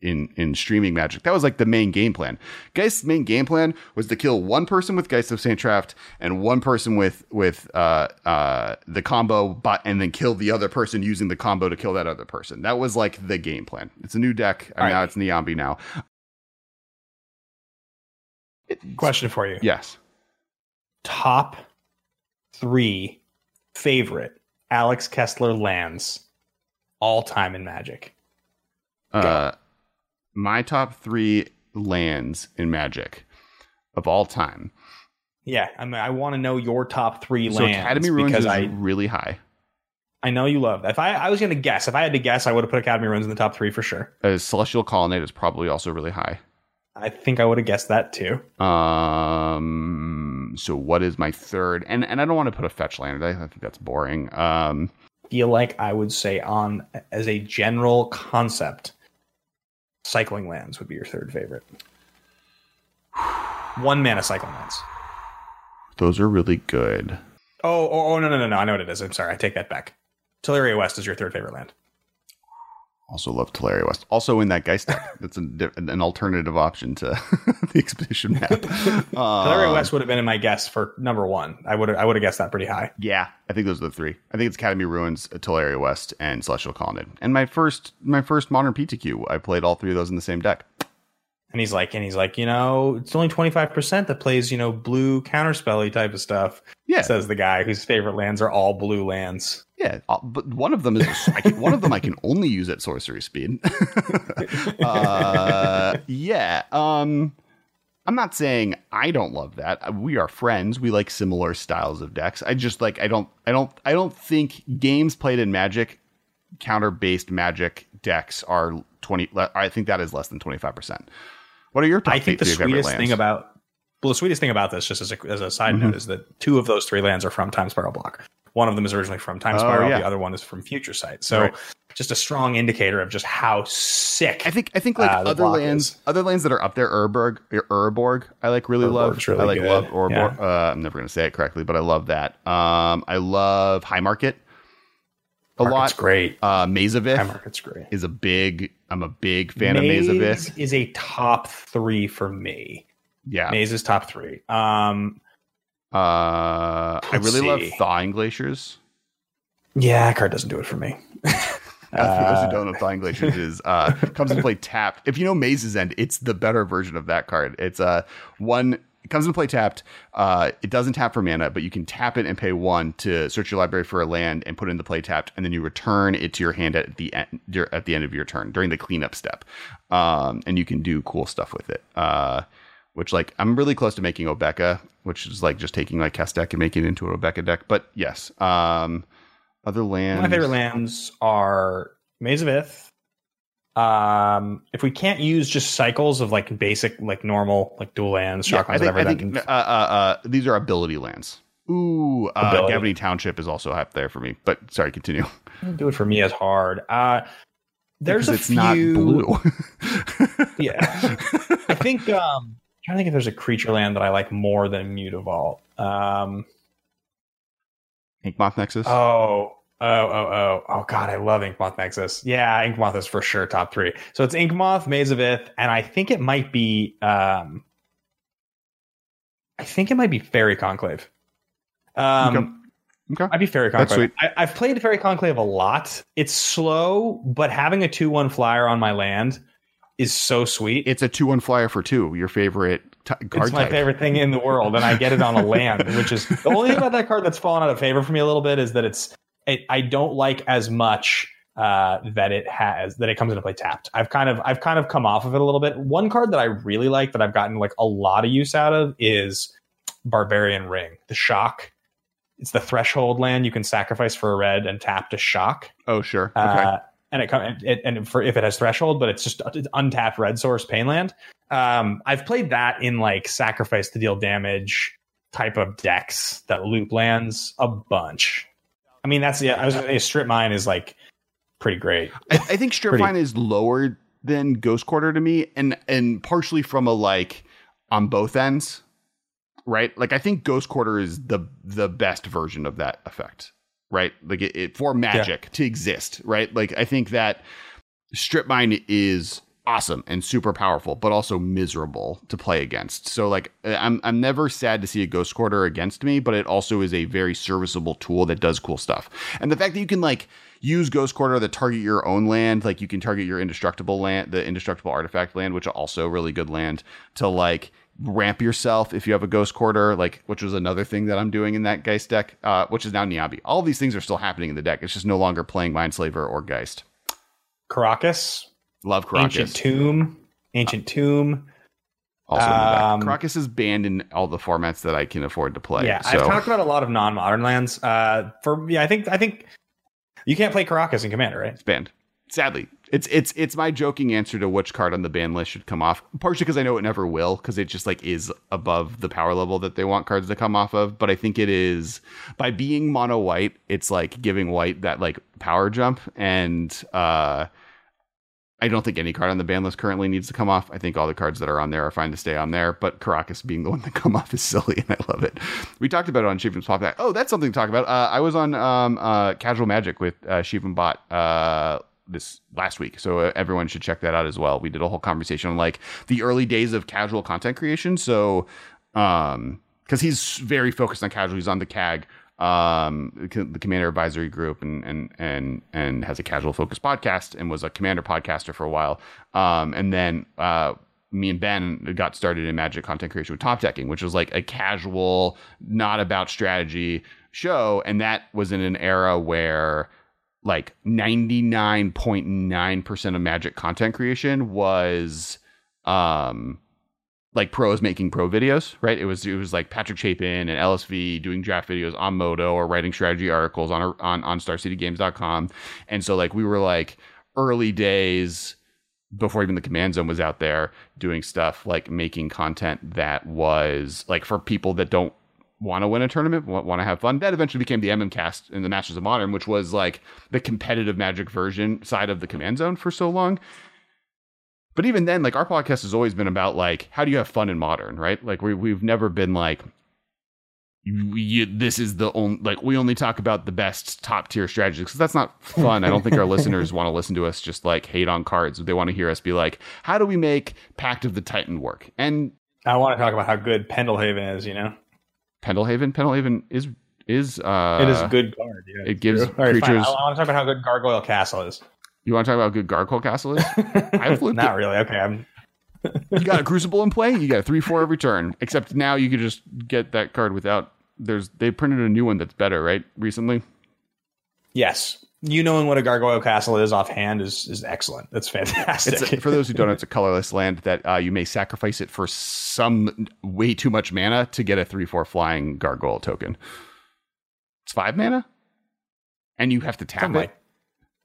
in in streaming magic. That was like the main game plan. Geist's main game plan was to kill one person with Geist of Saint Traft and one person with with uh uh the combo, but and then kill the other person using the combo to kill that other person. That was like the game plan. It's a new deck. I mean, Right. now it's Neombi now. Question for you. Yes. Top three favorite Alex Kessler lands all time in Magic. Uh, my top three lands in Magic of all time. Yeah, I mean, I want to know your top three So lands Academy Ruins because is I really high. I know you love. If I I was going to guess, if I had to guess, I would have put Academy Ruins in the top three for sure. Uh, Celestial Colonnade is probably also really high. I think I would have guessed that too. Um, so what is my third? And and I don't want to put a fetch land. I, I think that's boring. Um, Feel like I would say on as a general concept, cycling lands would be your third favorite. One mana cycling lands. those are really good. Oh, oh, oh, no, no, no, no. I know what it is. I'm sorry. I take that back. Tolaria West is your third favorite land. Also love Tolaria West. Also in that Geist deck. That's a, an alternative option to [laughs] the Expedition map. [laughs] Tolaria uh, West would have been in my guess for number one. I would I would have guessed that pretty high. Yeah, I think those are the three. I think it's Academy Ruins, uh, Tolaria West, and Celestial Colonnade. And my first my first modern PTQ, I played all three of those in the same deck. And he's like, and he's like, you know, it's only twenty five percent that plays, you know, blue counterspelly type of stuff. Yeah, says the guy whose favorite lands are all blue lands. Yeah, uh, but one of them is can, one of them I can [laughs] only use at sorcery speed. [laughs] [laughs] uh, yeah, um, I'm not saying I don't love that. We are friends. We like similar styles of decks. I just like I don't I don't I don't think games played in Magic counter based Magic decks are twenty. I think that is less than twenty five percent. What are your top I think the sweetest thing about well, the sweetest thing about this, just as a, as a side mm-hmm. note, is that two of those three lands are from Time Spiral Block. One of them is originally from Time Spiral. Oh, yeah. The other one is from Future Sight. So, right. just a strong indicator of just how sick. I think. I think like uh, other lands, is. other lands that are up there, Urborg, Urborg, I like really Urborg's love. Really I like good. love Urborg. Yeah. Uh, I'm never going to say it correctly, but I love that. Um, I love High Market a Market's lot. Great. Uh, Maze of Ith. High Market's great. Is a big. I'm a big fan of Maze of Ith. Is a top three for me. Yeah, Maze is top three. Um, uh, I really see. love Thawing Glaciers. Yeah, that card doesn't do it for me. [laughs] Uh, for those who don't know, Thawing Glaciers is uh, [laughs] comes into play tapped. If you know Maze's End, it's the better version of that card. It's a uh, one it comes into play tapped. Uh, it doesn't tap for mana, but you can tap it and pay one to search your library for a land and put it into play tapped, and then you return it to your hand at the end at the end of your turn during the cleanup step, um, and you can do cool stuff with it. Uh, which like I'm really close to making Obeka, which is like just taking my cast deck and making it into a Obeka deck. But yes, um, other lands. My favorite lands are Maze of Ith, um, if we can't use just cycles of like basic, like normal, like dual lands, shock yeah, lands, whatever. I think, uh, uh, uh, these are ability lands. Ooh, uh, Gavony Township is also up there for me. But sorry, continue. Do it for me as hard. Uh, there's because a few... blue. [laughs] yeah, I think. Um, trying to think if there's a creature land that I like more than Mutavault. Um, Inkmoth Nexus. Oh, Oh, oh, oh, oh, God, I love Inkmoth Nexus. Yeah, Inkmoth is for sure top three. So it's Inkmoth, Maze of Ith, and I think it might be, um, I think it might be Faerie Conclave. Um, okay. okay. I'd be Faerie Conclave. I, have played Faerie Conclave a lot. It's slow, but having a 2 1 flyer on my land is so sweet. It's a 2 1 flyer for two, your favorite t- card It's my type. favorite thing in the world, and I get it on a land, [laughs] which is the only thing about that card that's fallen out of favor for me a little bit is that it's it, I don't like as much uh, that it has that it comes into play tapped. I've kind of I've kind of come off of it a little bit. One card that I really like that I've gotten like a lot of use out of is Barbarian Ring, the shock. It's the threshold land you can sacrifice for a red and tap to shock. Oh sure, uh, okay. Uh, and it, it and for if it has threshold, but it's just it's untapped red source pain land. Um, I've played that in like sacrifice to deal damage type of decks that loop lands a bunch. I mean, that's yeah. I was gonna say strip mine is like pretty great. I, I think strip pretty. mine is lower than Ghost Quarter to me, and and partially from a like on both ends, right? Like I think Ghost Quarter is the the best version of that effect, right? Like it, it for magic yeah. to exist, right? Like I think that strip mine is awesome and super powerful, but also miserable to play against. So like I'm I'm never sad to see a ghost quarter against me, but it also is a very serviceable tool that does cool stuff. And the fact that you can like use ghost quarter to target your own land, like you can target your indestructible land, the indestructible artifact land, which are also really good land to like ramp yourself if you have a ghost quarter, like which was another thing that I'm doing in that Geist deck, uh, which is now Niabi. All these things are still happening in the deck. It's just no longer playing Mindslaver or Geist. Karakas. Love Karakas. Ancient Tomb. Ancient Tomb. Also, um, Karakas is banned in all the formats that I can afford to play. Yeah, so. I've talked about a lot of non-modern lands. Uh, for yeah, I think I think you can't play Karakas in Commander, right? It's banned. Sadly, it's it's it's my joking answer to which card on the ban list should come off. Partially because I know it never will, because it just like is above the power level that they want cards to come off of. But I think it is by being mono white, it's like giving white that like power jump and. uh I don't think any card on the ban list currently needs to come off. I think all the cards that are on there are fine to stay on there, but Karakas being the one that come [laughs] off is silly, and I love it. We talked about it on Shivan's Pop. Oh, that's something to talk about. Uh, I was on um, uh, Casual Magic with uh, Shivam Bhatt uh, this last week. So uh, everyone should check that out as well. We did a whole conversation on like the early days of casual content creation. So, um, because he's very focused on casual, he's on the CAG, um, the Commander Advisory Group, and and and and has a casual focus podcast, and was a Commander podcaster for a while. Um, and then uh, me and Ben got started in Magic content creation with Top Decking, which was like a casual, not about strategy show, and that was in an era where like 99.9% of magic content creation was um like pros making pro videos, right? It was it was like Patrick Chapin and LSV doing draft videos on MODO or writing strategy articles on on on StarCityGames.com. And so like we were like early days before even the command zone was out there doing stuff like making content that was like for people that don't want to win a tournament, want to have fun. That eventually became the MM cast in the Masters of Modern, which was like the competitive magic version side of the command zone for so long. But even then, like our podcast has always been about like how do you have fun in modern, right? Like we we've never been like you, this is the only like we only talk about the best top tier strategies because that's not fun. I don't think our [laughs] listeners want to listen to us just like hate on cards. They want to hear us be like, how do we make Pact of the Titan work? And I want to talk about how good Pendelhaven is. You know, Pendelhaven. Pendlehaven is is uh it is a good card. Yeah, it gives creatures. Right, I want to talk about how good Gargoyle Castle is. You want to talk about how good Gargoyle Castle is? [laughs] I've Not really. Okay, I'm. you got a Crucible in play. You got a three four every turn. Except now you can just get that card without. There's they printed a new one that's better, right? Recently. Yes, you knowing what a Gargoyle Castle is offhand is is excellent. That's fantastic. A, for those who don't know, it's a colorless land that uh, you may sacrifice it for some way too much mana to get a three four flying Gargoyle token. It's five mana, and you have to tap Somebody. it.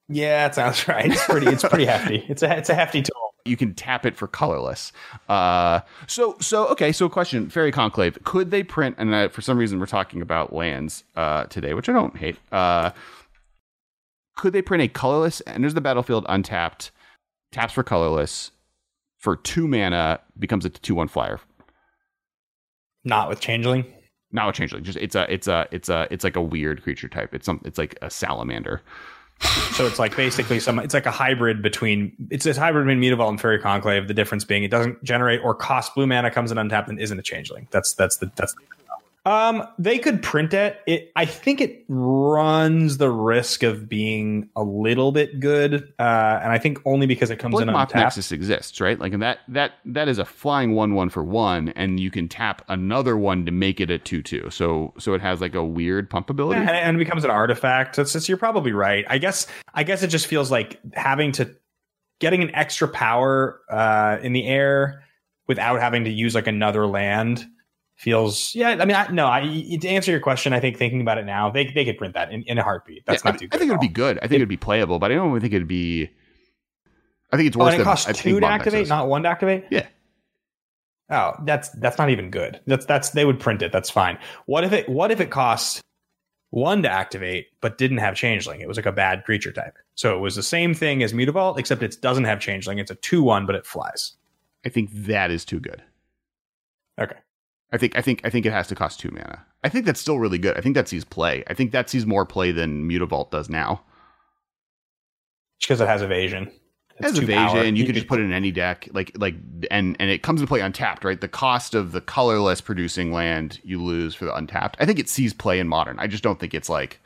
Yeah, it sounds [laughs] right. It's pretty. It's pretty hefty. It's a it's a hefty tool. You can tap it for colorless. Uh, so so okay. So question: Faerie Conclave. Could they print? And uh, for some reason, we're talking about lands uh, today, which I don't hate. Uh, could they print a colorless enters the battlefield untapped, taps for colorless for two mana, becomes a two one flyer? Not with changeling. Not with changeling. Just it's a it's a it's a it's like a weird creature type. It's some it's like a salamander. so it's like basically some it's like a hybrid between it's this hybrid between Mutavault and Faerie Conclave. The difference being it doesn't generate or cost blue mana, comes in untapped and isn't a changeling. That's that's the that's the um, they could print it. It, I think it runs the risk of being a little bit good, uh, and I think only because it comes Blink in untapped. Nexus exists, right? Like and that that that is a flying one one for one, and you can tap another one to make it a two two. So so it has like a weird pump ability, yeah, and, it becomes an artifact. It's, it's, you're probably right. I guess I guess it just feels like having to getting an extra power uh, in the air without having to use like another land feels yeah i mean I, no I, to answer your question i think thinking about it now they, they could print that in, in a heartbeat. That's yeah, not I, too good i think it would be good. I think it would be playable but i don't think it'd be i think it's worse oh, and it costs two to activate not one to activate? Yeah. Oh that's that's not even good. That's that's they would print it that's fine. What if it what if it costs one to activate but didn't have changeling? It was like a bad creature type. So it was the same thing as mutavault except it doesn't have changeling. It's a 2-1 but it flies. I think that is too good I think I think I think it has to cost two mana. I think that's still really good. I think that sees play. I think that sees more play than Mutavault does now. Because it has evasion. It has evasion. Power. You, can just put it in any deck, like like, and and it comes to play untapped, right? The cost of the colorless producing land you lose for the untapped. I think it sees play in modern. I just don't think it's like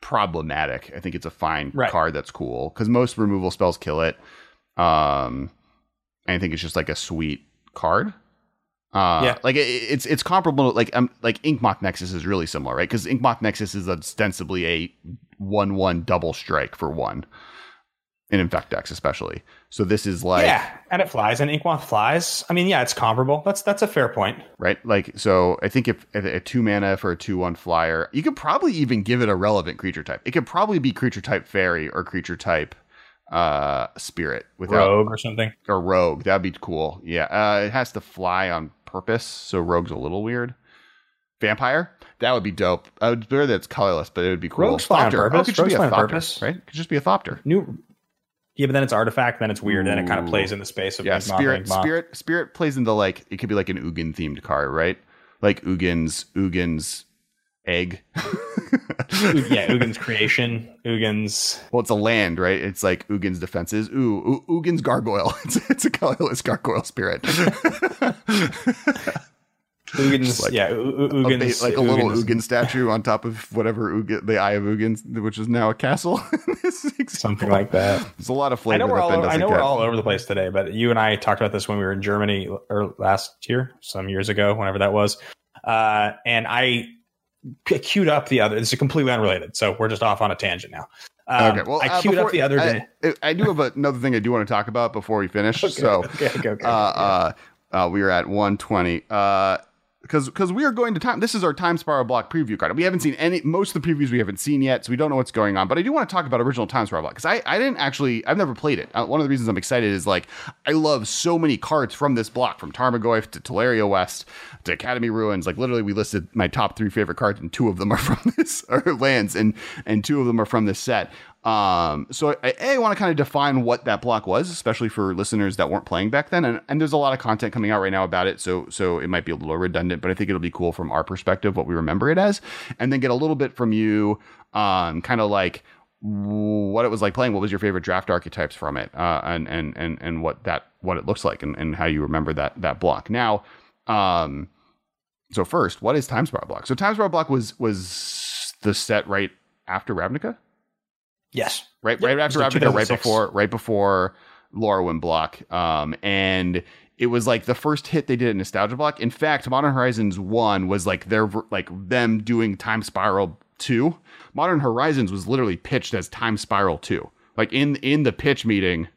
problematic. I think it's a fine right. card that's cool because most removal spells kill it. Um, I think it's just like a sweet card. Uh, yeah, like it, it's it's comparable. To like um, like Inkmoth Nexus is really similar, right? Because Inkmoth Nexus is ostensibly a one-one double strike for one in Infect decks, especially. So this is like yeah, and it flies, and Inkmoth flies. I mean, yeah, it's comparable. That's that's a fair point, right? Like so, I think if, if a two mana for a two-one flyer, you could probably even give it a relevant creature type. It could probably be creature type fairy or creature type uh spirit without rogue or something or rogue that'd be cool yeah uh it has to fly on purpose, so rogue's a little weird. Vampire, that would be dope. I would bear that it's colorless, but it would be cool. Rogue's fine on purpose. Oh, it could just Rogue's be a thopter, right? It could just be a thopter. New, yeah, but then it's artifact, then it's weird, Ooh. then it kind of plays in the space of yeah. Spirit, spirit, spirit plays into like it could be like an Ugin themed card, right? Like Ugin's Ugin's egg. [laughs] yeah, Ugin's creation. Ugin's. Well, it's a land, right? It's like Ugin's defenses. Ooh, Ugin's gargoyle. [laughs] It's, it's a colorless gargoyle spirit. [laughs] Ugin's, like, yeah, Ugin's, a, like a little Ugin statue on top of whatever Ugin, the Eye of Ugin, which is now a castle. Something like that. There's a lot of flavor. I know, we're all, over, I know we're all over the place today, but you and I talked about this when we were in Germany or last year, some years ago, whenever that was. Uh, and I queued up the other. This is completely unrelated, so we're just off on a tangent now. Um, okay, well, I uh, queued before, up the other day. I, I, do have another thing I do want to talk about before we finish. [laughs] okay, so, okay, okay, okay, uh, uh, uh, we are at 120. Because because we are going to time. This is our time spiral block preview card. We haven't seen any most of the previews we haven't seen yet, so we don't know what's going on. But I do want to talk about original time spiral block because I I didn't actually I've never played it. Uh, one of the reasons I'm excited is like I love so many cards from this block from Tarmogoyf to Tolaria West to Academy Ruins. Like literally, we listed my top three favorite cards, and two of them are from [laughs] this or lands, and and two of them are from this set. Um, so I, I want to kind of define what that block was, especially for listeners that weren't playing back then. And, and there's a lot of content coming out right now about it, so so it might be a little redundant, but I think it'll be cool from our perspective what we remember it as, and then get a little bit from you, um, kind of like what it was like playing. What was your favorite draft archetypes from it, uh, and and and and what that what it looks like, and, and how you remember that that block. Now, um, so first, what is Time Spiral Block? So Time Spiral Block was was the set right after Ravnica. Yes. Right. Yep. Right after Ravnica, right before, right before Lorwyn block. Um, and it was like the first hit they did at Nostalgia Block. In fact, Modern Horizons One was like their like them doing Time Spiral Two. Modern Horizons was literally pitched as Time Spiral Two. Like in in the pitch meeting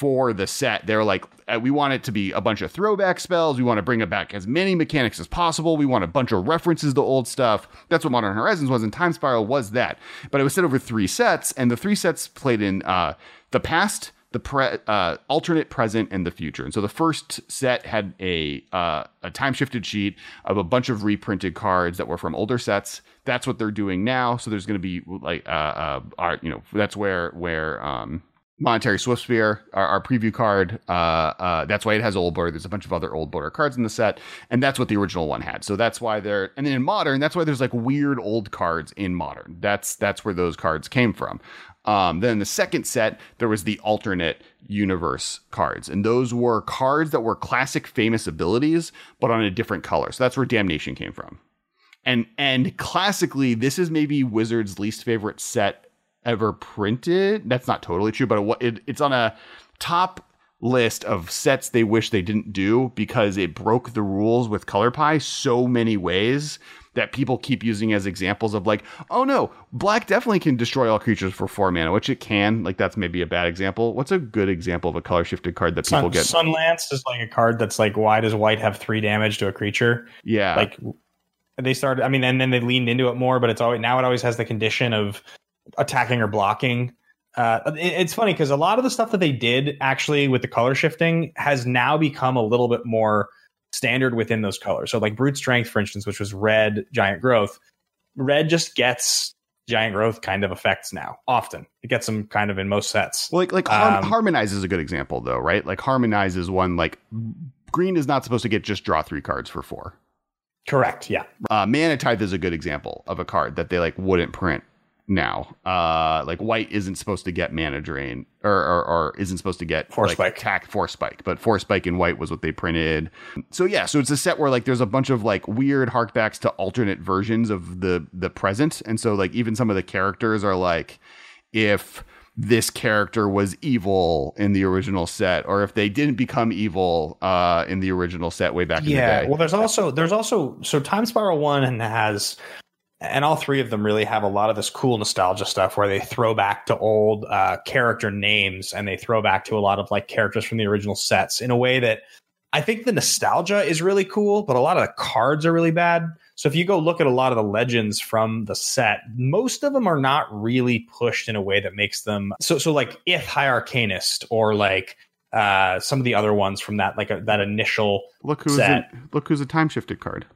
for the set, they're like, uh, we want it to be a bunch of throwback spells. We want to bring it back as many mechanics as possible. We want a bunch of references to old stuff. That's what Modern Horizons was, and Time Spiral was that. But it was set over three sets, and the three sets played in uh, the past, the pre- uh, alternate, present, and the future. And so the first set had a uh, a time shifted sheet of a bunch of reprinted cards that were from older sets. That's what they're doing now. So there's going to be like uh, uh, you know, that's where where um, Monastery Swiftspear, our, our preview card. Uh, uh, that's why it has old border. There's a bunch of other old border cards in the set, and that's what the original one had. So that's why they're and then in modern, that's why there's like weird old cards in modern. That's that's where those cards came from. Um, then the second set, there was the alternate universe cards, and those were cards that were classic famous abilities, but on a different color. So that's where Damnation came from. And and classically, this is maybe Wizards' least favorite set ever printed. That's not totally true, but it, it, it's on a top list of sets they wish they didn't do because it broke the rules with color pie so many ways that people keep using as examples of like, oh no, black definitely can destroy all creatures for four mana, which it can. Like that's maybe a bad example. What's a good example of a color shifted card that people Sun, get? Sunlance is like a card that's like, why does white have three damage to a creature? Yeah, like they started. I mean, and then they leaned into it more, but it's always now it always has the condition of attacking or blocking. Uh, it, it's funny because a lot of the stuff that they did actually with the color shifting has now become a little bit more standard within those colors. So, like brute strength, for instance, which was red giant growth, red just gets giant growth kind of effects now. Often it gets them kind of in most sets. Well, like like um, harmonize is a good example though, right? Like harmonize is one like green is not supposed to get just draw three cards for four. Correct. Yeah. Uh, Mana Tithe is a good example of a card that they like wouldn't print now. Uh, like white isn't supposed to get mana drain or, or, or isn't supposed to get force like, spike. Attack force spike, but force spike in white was what they printed. So yeah, so it's a set where like there's a bunch of like weird harkbacks to alternate versions of the the present, and so like even some of the characters are like if this character was evil in the original set or if they didn't become evil uh, in the original set way back yeah, in the day. Well, there's also there's also so Time Spiral 1 and has and all three of them really have a lot of this cool nostalgia stuff where they throw back to old uh, character names and they throw back to a lot of like characters from the original sets in a way that I think the nostalgia is really cool, but a lot of the cards are really bad. So if you go look at a lot of the legends from the set, most of them are not really pushed in a way that makes them so. So like if High Arcanist or like uh, some of the other ones from that like a, that initial look who's set. A, look who's a time shifted card.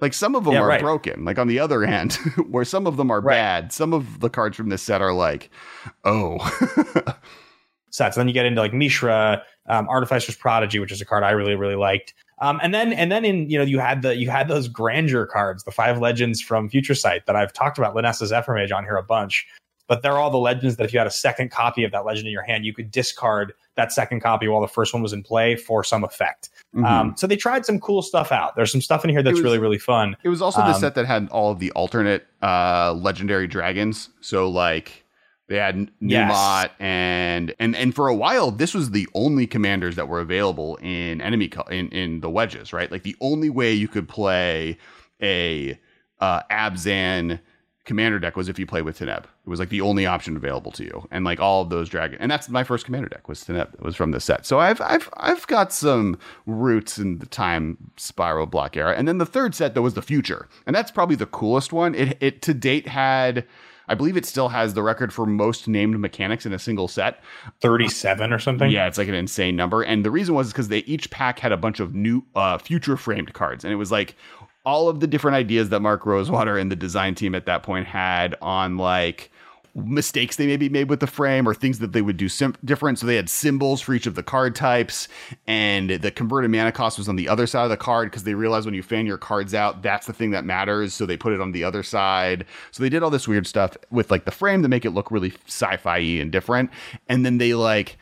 Like some of them yeah, are right. broken. Like on the other hand, [laughs] where some of them are right. bad, some of the cards from this set are like, oh. [laughs] sets. Then you get into like Mishra, um, Artificer's Prodigy, which is a card I really really liked. Um, and then and then in you know you had the you had those grandeur cards, the five legends from Future Sight that I've talked about Linessa Zephyr Mage on here a bunch. But they're all the legends that if you had a second copy of that legend in your hand, you could discard that second copy while the first one was in play for some effect. Mm-hmm. Um, so they tried some cool stuff out. There's some stuff in here that's was, really really fun. It was also the um, set that had all of the alternate uh, legendary dragons. So like they had Numot yes. and and and for a while this was the only commanders that were available in enemy co- in in the wedges, right? Like the only way you could play a uh, Abzan commander deck was if you play with Teneb. It was like the only option available to you, and like all of those dragon. And that's my first commander deck was Teneb. It was from the set. So I've I've I've got some roots in the time spiral block era. And then the third set though was the future, and that's probably the coolest one. It it to date had I believe it still has the record for most named mechanics in a single set. 37 or something. Yeah, it's like an insane number. And the reason was because they each pack had a bunch of new uh, future framed cards. And it was like all of the different ideas that Mark Rosewater and the design team at that point had on like mistakes they maybe made with the frame or things that they would do sim- different. So they had symbols for each of the card types, and the converted mana cost was on the other side of the card because they realized when you fan your cards out, that's the thing that matters. So they put it on the other side. So they did all this weird stuff with like the frame to make it look really sci-fi and different. And then they like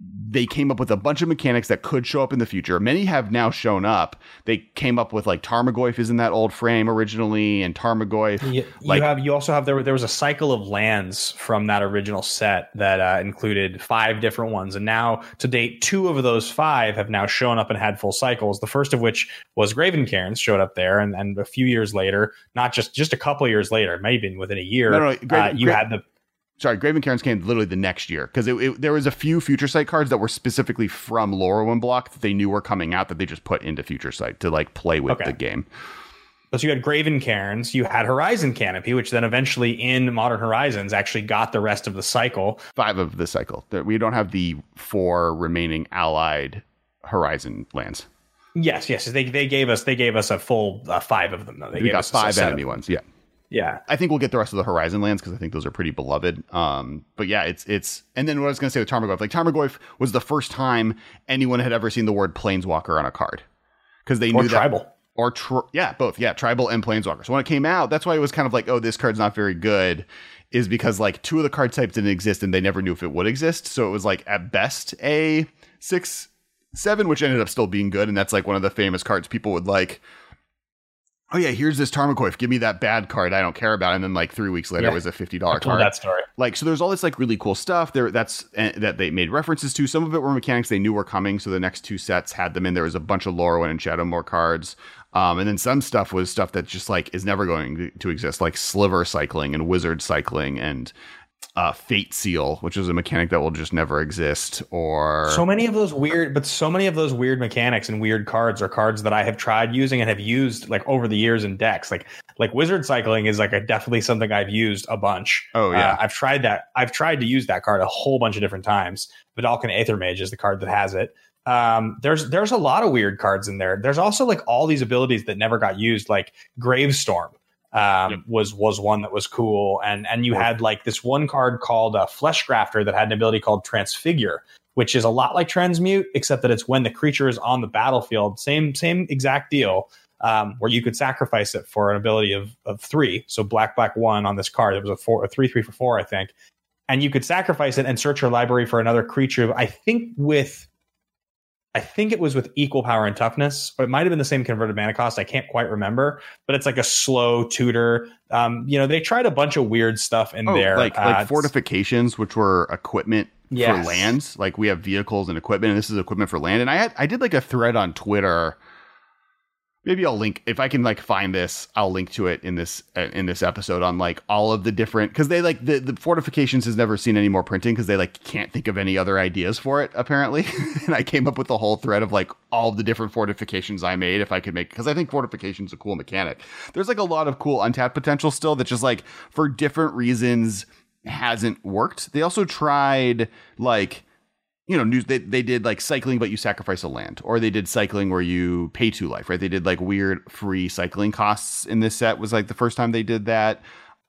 they came up with a bunch of mechanics that could show up in the future. Many have now shown up. They came up with like Tarmogoyf is in that old frame originally, and Tarmogoyf. You, like, you have you also have there there was a cycle of lands from that original set that uh, included five different ones, and now to date, two of those five have now shown up and had full cycles. The first of which was Graven Cairns showed up there, and, and a few years later, not just just a couple years later, maybe within a year, no, no, Graven, uh, you had the sorry, Graven Cairns came literally the next year because there was a few Future Sight cards that were specifically from Lorwyn block that they knew were coming out that they just put into Future Sight to like play with okay. the game. But so you had Graven Cairns, you had Horizon Canopy, which then eventually in Modern Horizons actually got the rest of the cycle. Five of the cycle. We don't have the four remaining allied Horizon lands. Yes, yes, they they gave us they gave us a full uh, five of them though. They we got five enemy ones. Yeah. Yeah, I think we'll get the rest of the Horizon lands because I think those are pretty beloved. Um, but yeah, it's it's and then what I was going to say with Tarmogoyf, like Tarmogoyf was the first time anyone had ever seen the word Planeswalker on a card because they or knew tribal. that or tri- yeah, both yeah, tribal and Planeswalker. So when it came out, that's why it was kind of like, oh, this card's not very good, is because like two of the card types didn't exist and they never knew if it would exist. So it was like at best a six seven, which ended up still being good, and that's like one of the famous cards people would like oh yeah, here's this Tarmogoyf. Give me that bad card I don't care about. And then like three weeks later, yeah. it was a fifty dollar card. That story. Like so, there's all this like really cool stuff there. That's uh, that they made references to. Some of it were mechanics they knew were coming. So the next two sets had them in. There was a bunch of Lorwyn and Shadowmoor cards. Um, and then some stuff was stuff that just like is never going to exist, like sliver cycling and wizard cycling and uh, Fate Seal, which is a mechanic that will just never exist, or so many of those weird, but so many of those weird mechanics and weird cards are cards that I have tried using and have used like over the years in decks. Like like Wizard Cycling is like a definitely something I've used a bunch. Oh yeah, uh, I've tried that. I've tried to use that card a whole bunch of different times. Vedalken Aethermage is the card that has it. Um, there's there's a lot of weird cards in there. There's also like all these abilities that never got used, like Gravestorm um, yep. was was one that was cool. And and you had like this one card called uh, Flesh Grafter that had an ability called Transfigure, which is a lot like Transmute, except that it's when the creature is on the battlefield. Same same exact deal. Um, where you could sacrifice it for an ability of, of three. So black, black one on this card. It was a four, a three, three for four, I think. And you could sacrifice it and search your library for another creature. I think with I think it was with equal power and toughness, or it might have been the same converted mana cost. I can't quite remember, but it's like a slow tutor. Um, you know, they tried a bunch of weird stuff in oh, there, like uh, like fortifications, which were equipment yes. for lands. Like we have vehicles and equipment, and this is equipment for land. And I had I did like a thread on Twitter maybe I'll link if I can like find this. I'll link to it in this uh, in this episode on like all of the different because they like the the fortifications has never seen any more printing because they like can't think of any other ideas for it apparently. [laughs] and I came up with the whole thread of like all the different fortifications I made if I could make because I think fortifications a cool mechanic. There's like a lot of cool untapped potential still that just like for different reasons hasn't worked. They also tried like you know, news they, they did like cycling, but you sacrifice a land, or they did cycling where you pay two life, right? They did like weird free cycling costs in this set was like the first time they did that.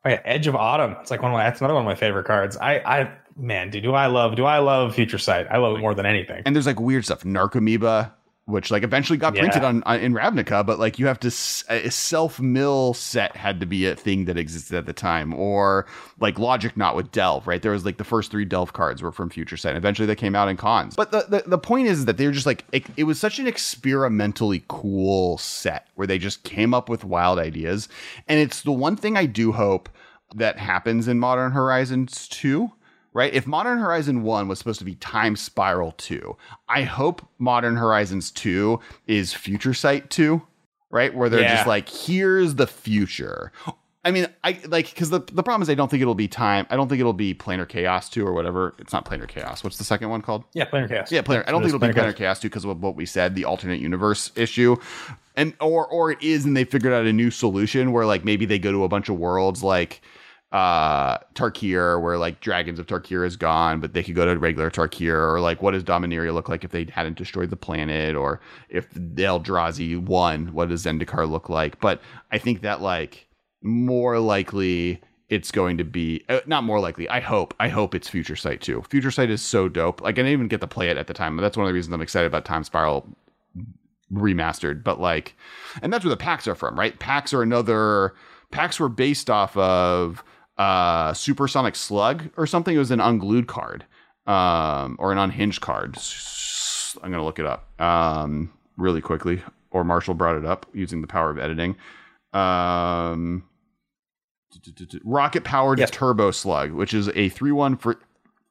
Oh yeah, Edge of Autumn. It's like one of my that's another one of my favorite cards. I I man, dude, do I love do I love Future Sight? I love it more than anything. And there's like weird stuff, Narcomoeba, which like eventually got Yeah. printed on, on in Ravnica, but like you have to s- a self mill set had to be a thing that existed at the time, or like Logic Knot with Delve, right? There was like the first three Delve cards were from Future Sight. Eventually they came out in Khans, but the the, the point is that they were just like it, it was such an experimentally cool set where they just came up with wild ideas, and it's the one thing I do hope that happens in Modern Horizons 2 right? If Modern Horizon 1 was supposed to be Time Spiral 2, I hope Modern Horizons 2 is Future Sight 2, right? Where they're Yeah. just like, here's the future. I mean, I like because the, the problem is I don't think it'll be time. I don't think it'll be Planar Chaos 2 or whatever. It's not Planar Chaos. What's the second one called? Yeah, Planar Chaos. Yeah, planar. I don't It think it'll be Planar planar chaos two because of what we said, the alternate universe issue, and or or it is, and they figured out a new solution where like maybe they go to a bunch of worlds like uh Tarkir, where like dragons of Tarkir is gone, but they could go to regular Tarkir, or like what does Dominaria look like if they hadn't destroyed the planet, or if the Eldrazi won, what does Zendikar look like? But I think that like more likely it's going to be uh, not more likely. I hope. I hope it's Future Sight too. Future Sight is so dope. Like I didn't even get to play it at the time, but that's one of the reasons I'm excited about Time Spiral remastered. But like, and that's where the packs are from, right? Packs are another. Packs were based off of uh Supersonic Slug or something. It was an unglued card, um, or an unhinged card. I'm gonna look it up um really quickly. Or Marshall brought it up using the power of editing. Um, rocket powered Yes. turbo slug, which is a three one for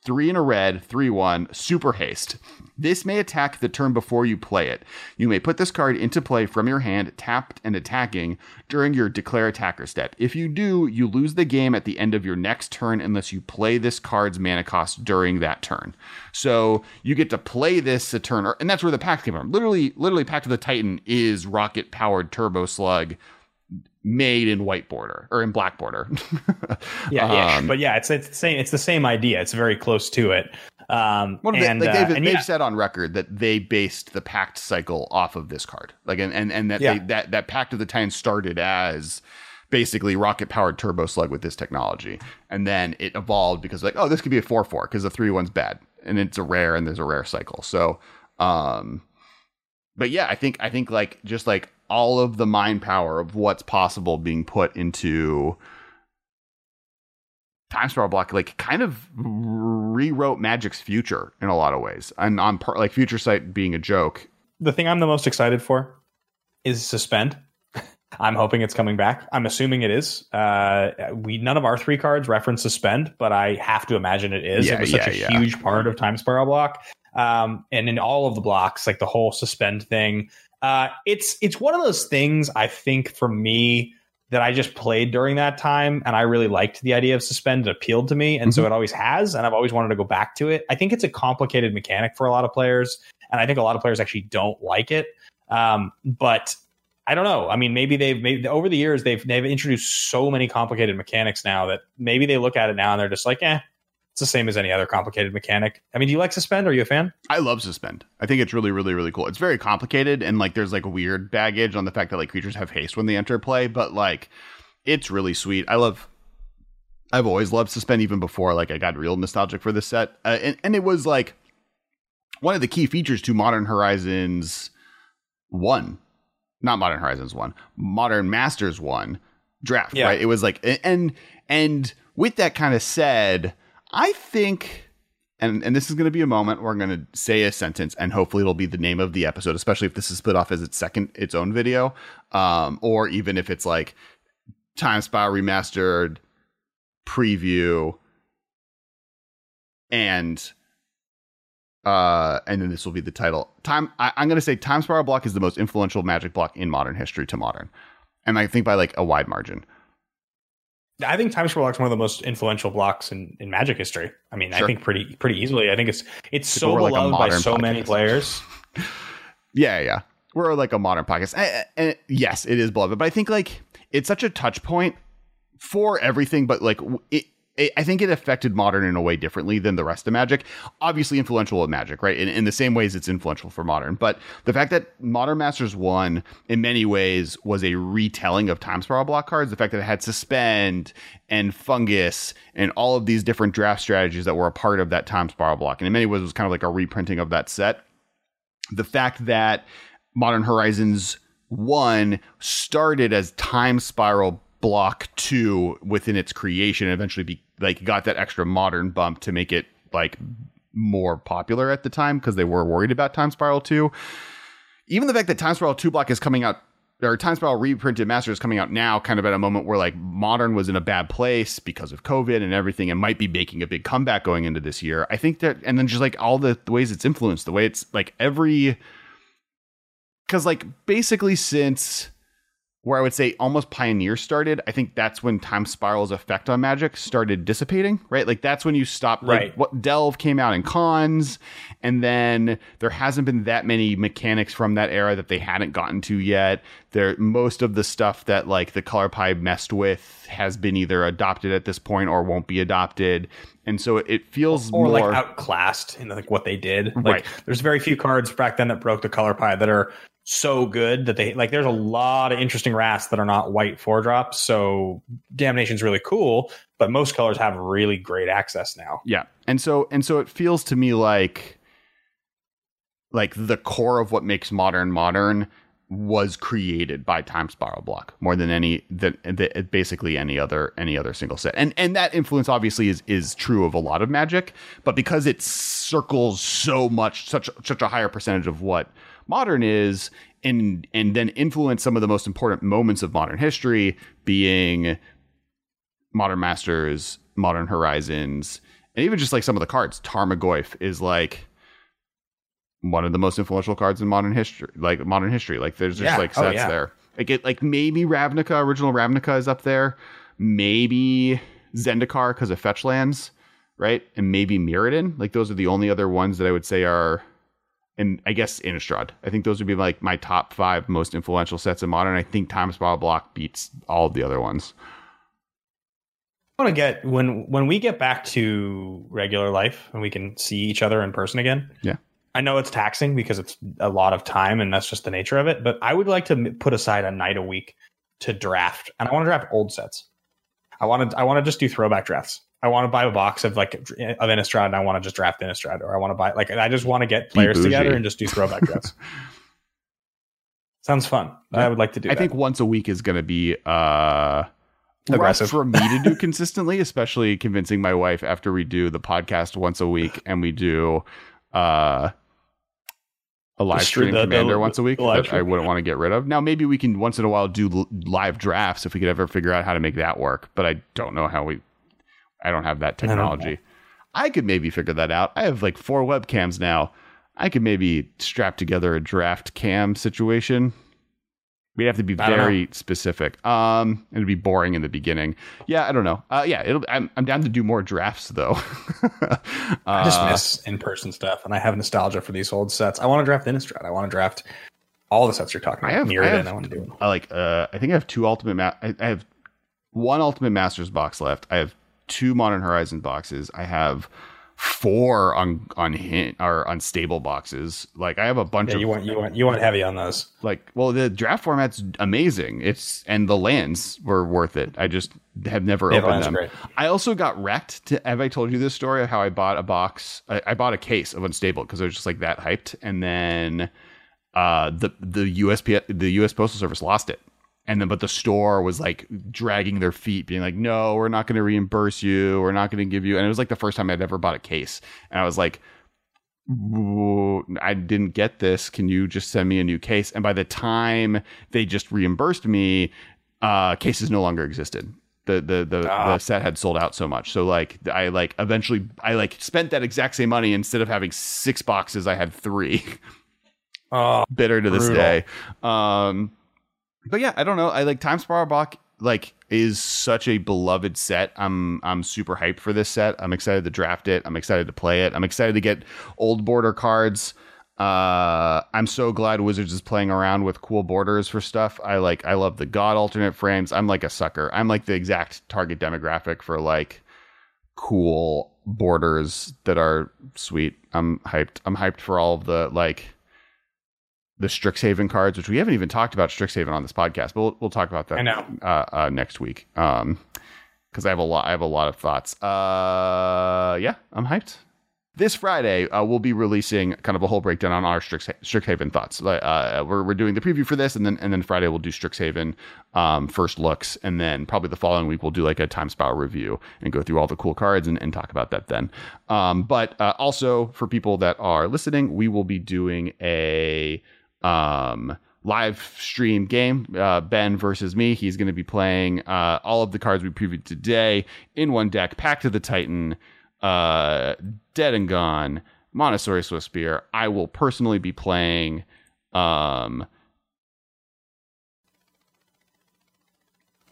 three in a red, three one super haste. This may attack the turn before you play it. You may put this card into play from your hand, tapped and attacking during your declare attacker step. If you do, you lose the game at the end of your next turn unless you play this card's mana cost during that turn. So you get to play this a turn, and that's where the pack came from. Literally, literally, Pact of the Titan is rocket powered turbo slug made in white border or in black border. [laughs] [laughs] Yeah. Um, but yeah, it's it's the same. It's the same idea. It's very close to it. Um, the, and, like uh, they've, and they've yeah, said on record that they based the pact cycle off of this card, like and and, and that Yeah. they, that that pact of the Titan started as basically rocket powered turbo slug with this technology, and then it evolved because like oh this could be a four four because the three one's bad and it's a rare and there's a rare cycle. So, um, but yeah, I think I think like just like all of the mind power of what's possible being put into time spiral block like kind of rewrote magic's future in a lot of ways and on part like future sight being a joke the thing I'm the most excited for is suspend. [laughs] I'm hoping it's coming back. I'm assuming it is. Uh, we none of our three cards reference suspend, but I have to imagine it is. Yeah, it was such yeah, a yeah. huge part of Time Spiral block, um, and in all of the blocks, like the whole suspend thing. Uh, it's it's one of those things. I think for me that I just played during that time, and I really liked the idea of suspend. It appealed to me, and so it always has, and I've always wanted to go back to it. I think it's a complicated mechanic for a lot of players, and I think a lot of players actually don't like it. Um, but I don't know. I mean, maybe they've maybe over the years they've they've introduced so many complicated mechanics now that maybe they look at it now and they're just like, eh, it's the same as any other complicated mechanic. I mean, do you like suspend? Are you a fan? i love suspend i think it's really really really cool it's very complicated and like there's like a weird baggage on the fact that like creatures have haste when they enter play but like it's really sweet i love i've always loved suspend even before like i got real nostalgic for this set uh, and, and it was like one of the key features to modern horizons 1 not modern horizons 1 modern masters 1 draft Yeah. right it was like and and with that kind of said i think and and this is going to be a moment where i'm going to say a sentence and hopefully it'll be the name of the episode especially if this is split off as its second its own video um or even if it's like time spiral remastered preview and uh and then this will be the title. Time I, i'm going to say time spiral block is the most influential magic block in modern history to modern and i think by like a wide margin I think Time Spiral Block is one of the most influential blocks in, in Magic history. I mean, I think pretty pretty easily. I think it's it's so we're like beloved by so many players. [laughs] Yeah, yeah. We're like a modern podcast. And, and yes, it is beloved, but I think like it's such a touch point for everything, but like w- I think it affected modern in a way differently than the rest of Magic. Obviously, influential with Magic, right? In, in the same ways, it's influential for modern. But the fact that Modern Masters One, in many ways, was a retelling of Time Spiral block cards. The fact that it had Suspend and Fungus and all of these different draft strategies that were a part of that Time Spiral block, and in many ways, it was kind of like a reprinting of that set. The fact that Modern Horizons One started as Time Spiral block two within its creation and eventually be like got that extra modern bump to make it like more popular at the time because they were worried about time spiral 2 even the fact that time spiral 2 block is coming out or time spiral reprinted master is coming out now kind of at a moment where like modern was in a bad place because of covid and everything and might be making a big comeback going into this year. I think that and then just like all the, the ways it's influenced the way it's like every because like basically since where I would say almost Pioneer started, I think that's when Time Spiral's effect on Magic started dissipating, right? Like that's when you stopped. Like, Right. What Delve came out in Khans, and then there hasn't been that many mechanics from that era that they hadn't gotten to yet. There, most of the stuff that like the Color Pie messed with has been either adopted at this point or won't be adopted, and so it feels or more like outclassed in like what they did. Like Right. there's very few cards back then that broke the color pie that are so good that they like there's a lot of interesting rats that are not white four drops. So Damnation's really cool, but most colors have really great access now. Yeah. And so and so it feels to me like like the core of what makes modern modern was created by Time Spiral Block more than any that basically any other any other single set. And and that influence obviously is is true of a lot of magic, but because it circles so much such such a higher percentage of what modern is and and then influence some of the most important moments of modern history being Modern Masters, Modern Horizons, and even just like some of the cards. Tarmogoyf is like one of the most influential cards in modern history, like modern history. Like there's just Yeah. like Oh, sets yeah. there. Like it, like maybe Ravnica, original Ravnica is up there. Maybe Zendikar because of fetch lands, right? And maybe Mirrodin. Like those are the only other ones that I would say are. And I guess Innistrad. I think those would be like my top five most influential sets in modern. I think Time Spiral Block beats all the other ones. I want to get when when we get back to regular life and we can see each other in person again. Yeah. I know it's taxing because it's a lot of time and that's just the nature of it. But I would like to put aside a night a week to draft, and I want to draft old sets. I want to I want to just do throwback drafts. I want to buy a box of like of Innistrad, and I want to just draft Innistrad, or I want to buy like I just want to get players together and just do throwback [laughs] drafts. Sounds fun. Yeah. I would like to do. I that. think once a week is going to be uh [laughs] Aggressive. for me to do consistently, especially convincing my wife after we do the podcast once a week and we do uh a live stream- stream the- the- commander once a week that I wouldn't want to get rid of. Now maybe we can once in a while do l- live drafts if we could ever figure out how to make that work, but I don't know how we I don't have that technology. I could maybe figure that out. I have like four webcams now. I could maybe strap together a draft cam situation. We'd have to be very specific. Um, it'd be boring in the beginning. Yeah, I don't know. Uh, yeah, it'll, I'm I'm down to do more drafts though. [laughs] I just Uh, miss in person stuff, and I have nostalgia for these old sets. I want to draft Innistrad. I want to draft all the sets you're talking I about. have- I have- I want to do. I like. Uh, I think I have two ultimate. Ma- I, I have one ultimate masters box left. I have two modern horizon boxes. I have four on on hint or unstable boxes. Like I have a bunch Yeah, of you want you want you want heavy on those. like well the draft format's amazing it's and the lands were worth it i just have never Yeah, opened them great. i also got wrecked to, have i told you this story of how i bought a box i, I bought a case of unstable because i was just like that hyped and then uh the the usp the us postal service lost it and then but the store was like dragging their feet being like no we're not going to reimburse you we're not going to give you and it was like the first time i'd ever bought a case and i was like I didn't get this. Can you just send me a new case? And by the time they just reimbursed me, uh, cases no longer existed. The the the, Ah. the set had sold out so much. So like I like eventually I like spent that exact same money instead of having six boxes, I had three. Oh, [laughs] Bitter to this day. Um, but yeah, I don't know. I like Time Block like is such a beloved set. I'm I'm super hyped for this set. I'm excited to draft it. I'm excited to play it. I'm excited to get old border cards. Uh, I'm so glad Wizards is playing around with cool borders for stuff. I like I love the God alternate frames. I'm like a sucker. I'm like the exact target demographic for like cool borders that are sweet. I'm hyped. I'm hyped for all of the like the Strixhaven cards, which we haven't even talked about Strixhaven on this podcast, but we'll, we'll talk about that I know. Uh, uh, next week. Um, because I have a lot, I have a lot of thoughts. Uh, yeah, I'm hyped. This Friday, uh, we'll be releasing kind of a whole breakdown on our Strix, Strixhaven thoughts. Uh, we're, we're doing the preview for this, and then and then Friday we'll do Strixhaven um, first looks, and then probably the following week we'll do like a time spiral review and go through all the cool cards and, and talk about that then. Um, but uh, also for people that are listening, we will be doing a um, live stream game. Uh, ben versus me he's going to be playing uh, all of the cards we previewed today in one deck pact to the titan uh, dead and gone Monastery Swiftspear. I will personally be playing um,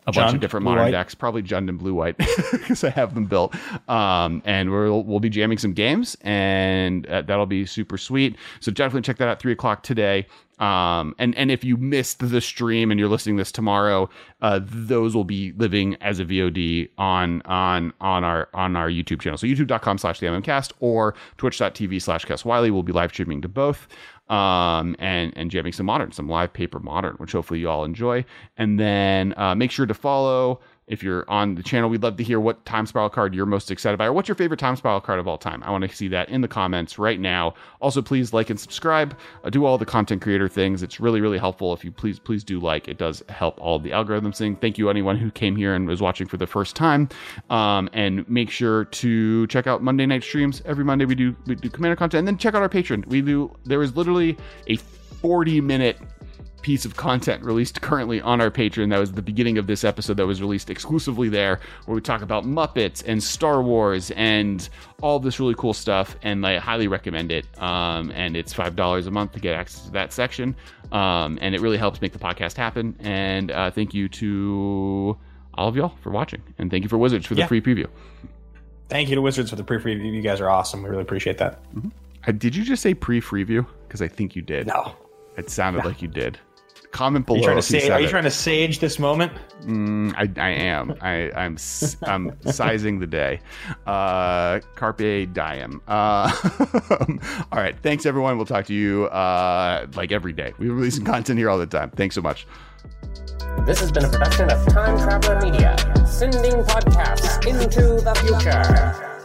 a bunch of different blue modern white? decks, probably Jund and Blue White, [laughs] because I have them built. Um, and we'll we'll be jamming some games, and uh, that'll be super sweet. So definitely check that out three o'clock today. Um, and and if you missed the stream and you're listening this tomorrow, uh, those will be living as a VOD on on on our on our YouTube channel. So youtube.com slash the MMcast or twitch.tv slash Kess Wylie. We'll be live streaming to both um, and and jamming some modern, some live paper modern, which hopefully you all enjoy. And then uh, make sure to follow if you're on the channel. We'd love to hear what time spiral card you're most excited by, or what's your favorite time spiral card of all time. I want to see that in the comments right now. Also, please like and subscribe. Uh, do all the content creator things. It's really really helpful. If you please please do like, it does help all the algorithms thing. Thank you anyone who came here and was watching for the first time. Um, and make sure to check out Monday night streams. Every Monday we do we do commander content, and then check out our Patreon. We do there is literally a 40 minute piece of content released currently on our Patreon. That was the beginning of this episode that was released exclusively there, where we talk about Muppets and Star Wars and all this really cool stuff. And I highly recommend it. Um, and it's five dollars a month to get access to that section. Um, and it really helps make the podcast happen. And uh, thank you to all of y'all for watching, and thank you for Wizards for the Yeah. free preview. Thank you to Wizards for the pre-preview. You guys are awesome. We really appreciate that. Uh, did you just say pre-preview? Because I think you did. No. It sounded like you did. Comment Are below. you trying to if say? Are you trying to sage this moment? Mm, I, I am. I, I'm s- I'm sizing the day. Uh, carpe diem. Uh, [laughs] all right. Thanks, everyone. We'll talk to you uh, like every day. We're releasing content here all the time. Thanks so much. This has been a production of Time Traveler Media, sending podcasts into the future.